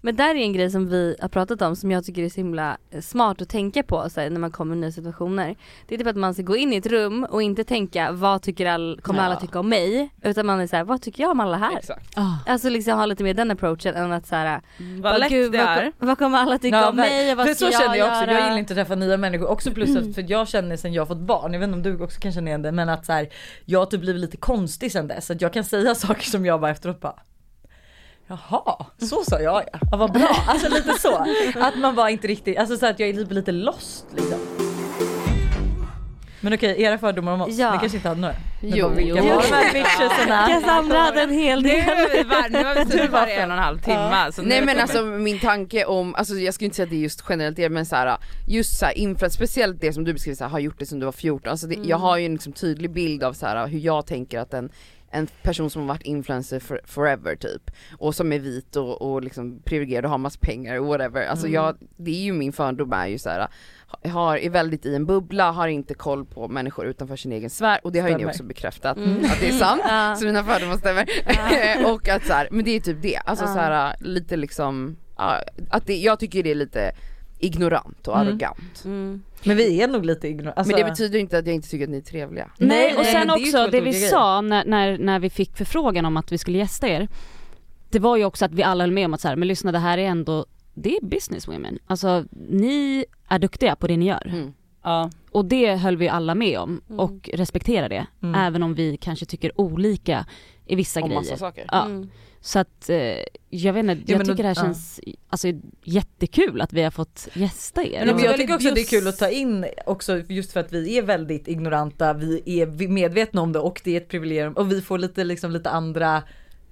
Men där är en grej som vi har pratat om som jag tycker är så himla eh, smart att tänka på så här, när man kommer i nya situationer. Det är typ att man ska gå in i ett rum och inte tänka vad tycker all, kommer alla Ja. tycka om mig? Utan man är såhär, vad tycker jag om alla här? Exakt. Ah. Alltså liksom ha lite mer den approachen än att såhär, Vad vad, lätt gud, det vad, är. vad kommer alla tycka Ja, om mig och vad för ska så jag känner jag också, göra? jag gillar inte att träffa nya människor också plus att för jag känner sen jag har fått barn, jag vet inte om du också kan känna igen det men att så här, jag har typ blivit lite konstig sen dess. Att jag kan säga saker som jag bara efteråt bara Jaha, så sa jag ja. ja vad bra. Alltså lite så. Att man bara inte riktigt, alltså så att jag är lite, lite lost liksom. Men okej, era fördomar om oss, Ja. ni kanske inte hade några? Ni Jo, bara, vilka jo. var de här bitchesarna? Cassandra hade en hel Nu del. har vi, var, nu har vi suttit här i en och en halv timme. Så nu Nej men kommer- alltså min tanke om, alltså jag skulle inte säga att det är just generellt det men så här, just så här, infra, speciellt det som du beskriver så här, har gjort det som du var 14, alltså det, jag har ju en liksom tydlig bild av så här, hur jag tänker att en en person som har varit influencer for, forever typ och som är vit och, och liksom privilegierad och har massa pengar och whatever, alltså jag, det är ju min fördom är ju så här, har, är väldigt i en bubbla, har inte koll på människor utanför sin egen sfär och det har ju ni Stämmer. också bekräftat Mm. att det är sant, Ja. så mina fördomar stämmer. och att så här, men det är typ det, alltså Ja. så här lite liksom, att det, jag tycker det är lite ignorant och Mm. arrogant. Mm. Men vi är nog lite ignoranta. Alltså, Men det betyder inte att jag inte tycker att ni är trevliga. Nej, Nej, och nej, sen det ju också två det vi sa när, när, när vi fick förfrågan om att vi skulle gästa er. Det var ju också att vi alla höll med om att så här, men lyssna det här är ändå, det är business women. Alltså ni är duktiga på det ni gör. Mm. Ja. Och det höll vi alla med om Mm. och respekterar det. Mm. Även om vi kanske tycker olika i vissa Om massa grejer. saker. Ja. Mm. Så att eh, jag vet inte, jag men då- tycker det här ja. känns alltså, jättekul att vi har fått gästa er. Men också jag tycker också det är just- kul att ta in också just för att vi är väldigt ignoranta, vi är medvetna om det och det är ett privilegium och vi får lite liksom lite andra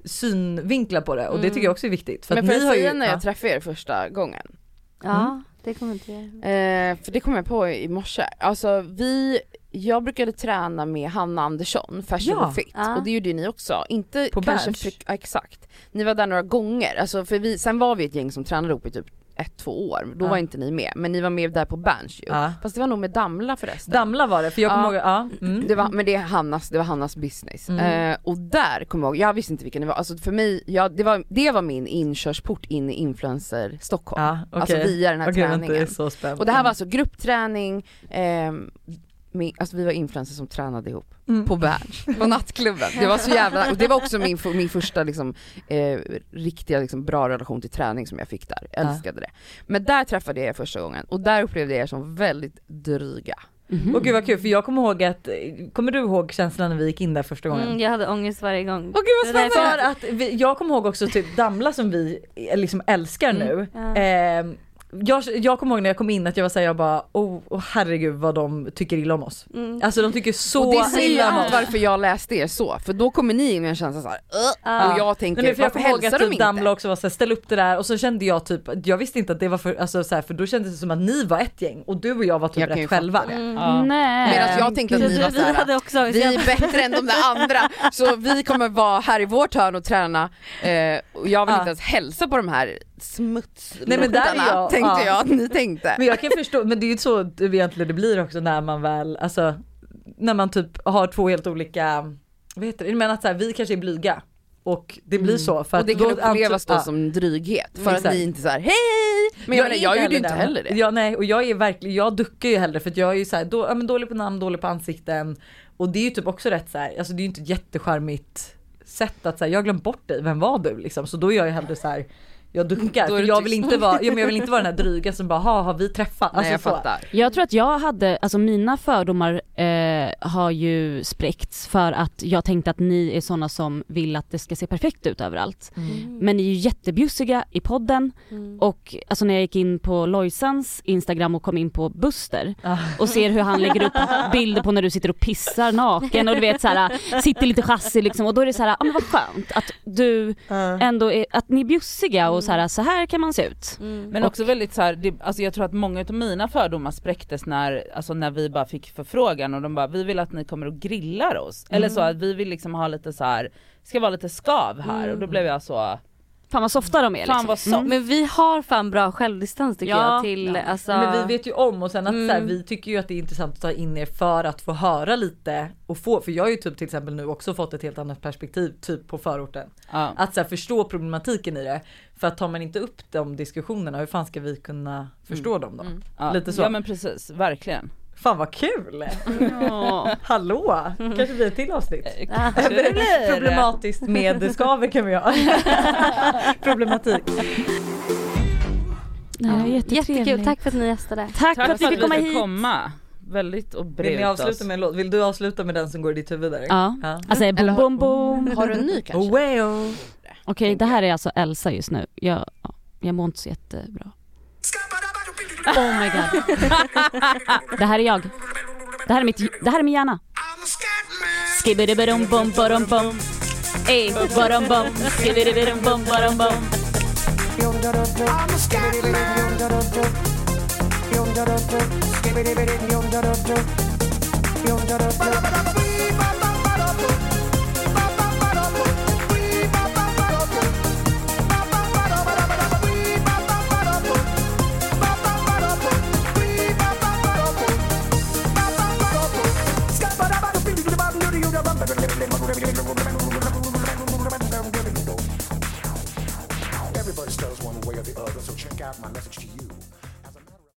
synvinklar på det och det tycker jag också är viktigt. För Men att får ni har ju, när jag ja. träffade er första gången? Ja, det kommer inte Eh, för det kom jag på i morse. Alltså vi, jag brukade träna med Hanna Andersson, Fashion Ja. Fit, Ja. och det gjorde ju ni också. Inte På kanske ja, exakt. Ni var där några gånger, alltså för vi, sen var vi ett gäng som tränade ihop i typ ett, två år, då Ja. var inte ni med, men ni var med där på Berns ju. Ja. Fast det var nog med Damla förresten. Damla var det, för jag kommer Ja. ihåg, ja. Mm. Det var, men det är Hannas, det var Hannas business. Mm. Eh, och där kommer jag ihåg, jag visste inte vilken det var, alltså för mig, ja, det, var, det var min inkörsport in i influencer Stockholm. Ja, okej. Alltså via den här vänta, träningen. det så spännande. Och det här var alltså gruppträning, ehm, med, alltså vi var influencers som tränade ihop Mm. på Berns, på nattklubben. Det var så jävla, och det var också min, min första liksom, eh, riktiga liksom, bra relation till träning som jag fick där, jag Ja. älskade det. Men där träffade jag er första gången och där upplevde jag er som väldigt dryga. Mhm. Och gud vad kul för jag kommer ihåg att, kommer du ihåg känslan när vi gick in där första gången? Mm, jag hade ångest varje gång. Åh gud vad spännande! För att vi, jag kommer ihåg också typ Damla som vi eh, liksom älskar Mm. nu. Ja. Eh, jag, jag kommer ihåg när jag kom in att jag var såhär, jag bara oh, oh herregud vad de tycker illa om oss. Mm. Alltså de tycker så och det säger ju illa om allt oss. varför jag läste er så, för då kommer ni in med en känsla såhär Ja. och jag tänker Nej, men för jag varför ihåg hälsar att de typ inte? Damla också var såhär, ställ upp det där och så kände jag typ, jag visste inte att det var för, alltså så här, för då kändes det som att ni var ett gäng och du och jag var typ Jag rätt själva. det. Mm. Ja. Nej. Medan jag tänkte att ni var Vi hade såhär, också ångest. vi är bättre än de där andra, så vi kommer vara här i vårt hörn och träna eh, och jag vill inte ens hälsa på de här smutslortarna Nej, men där är jag- tänkte ja. jag att ni tänkte. Men jag kan förstå, men det är ju så egentligen det blir också när man väl, alltså när man typ har två helt olika, vad heter det, menar att så här, vi kanske är blyga och det blir så för Mm. och att det kan då upplevas då ja. som dryghet, för Exakt. att ni inte såhär hej! Men jag, jag, jag gjorde ju inte heller det. Ja nej och jag är verkligen, jag duckar ju hellre för att jag är ju såhär, då, ja, men dålig på namn, dålig på ansikten och det är ju typ också rätt så här, alltså det är ju inte ett jättecharmigt sätt att säga jag glömt bort dig, vem var du liksom? Så då är jag ju hellre så här. Jag duckar, för jag vill inte vara, ja, men jag vill inte vara den här dryga som bara, ha har vi träffat? Nej jag Alltså så. fattar. Jag tror att jag hade, alltså mina fördomar eh, har ju spräckts för att jag tänkte att ni är såna som vill att det ska se perfekt ut överallt. Mm. Men ni är ju jättebjussiga i podden Mm. och alltså när jag gick in på Lojsans instagram och kom in på Buster Ah. och ser hur han lägger upp bilder på när du sitter och pissar naken och du vet såhär, sitter lite chassig liksom och då är det såhär, ja men vad skönt att du ändå är, att ni är bjussiga och såhär, så här kan man se ut. Mm. Men också väldigt så här, det, alltså jag tror att många av mina fördomar spräcktes när, alltså när vi bara fick förfrågan och de bara vi vill att ni kommer och grillar oss. Eller så att vi vill liksom ha lite så här, ska vara lite skav här och då blev jag så, Fan vad softa de är fan liksom. vad soft. Men vi har fan bra självdistans tycker Ja. jag till Ja. alltså Men vi vet ju om och sen att så här, Mm. vi tycker ju att det är intressant att ta in er för att få höra lite och få, för jag har ju typ till exempel nu också fått ett helt annat perspektiv typ på förorten. Ja. Att så här, förstå problematiken i det. För att tar man inte upp de diskussionerna, hur fan ska vi kunna förstå dem då? Ja. Lite så. Ja men precis, verkligen. Fan vad kul! Ja. Hallå! Kanske blir ett till avsnitt. Blir. Problematiskt med skaver kan vi ha. Problematik. Jättetrevligt. Jättekul, tack för att ni gästade. Tack, Tack för att vi fick komma hit. komma. Väldigt och Vill ni avsluta med en låt? Vill du avsluta med den som går i ditt huvud där? Ja. ja. Alltså boom Eller har- boom boom. Har du en ny kanske? Oh. Okej det här är alltså Elsa just nu. Jag, ja, jag mår inte så jättebra. Oh my god. Det här är jag. Det här är, mitt, det här är min hjärna. Skibidi-bidum bum badum. Ey, badum bum. Skibidi-bidum bum badum bum. Skibidi-bidi-bum, other. So check out my message to you.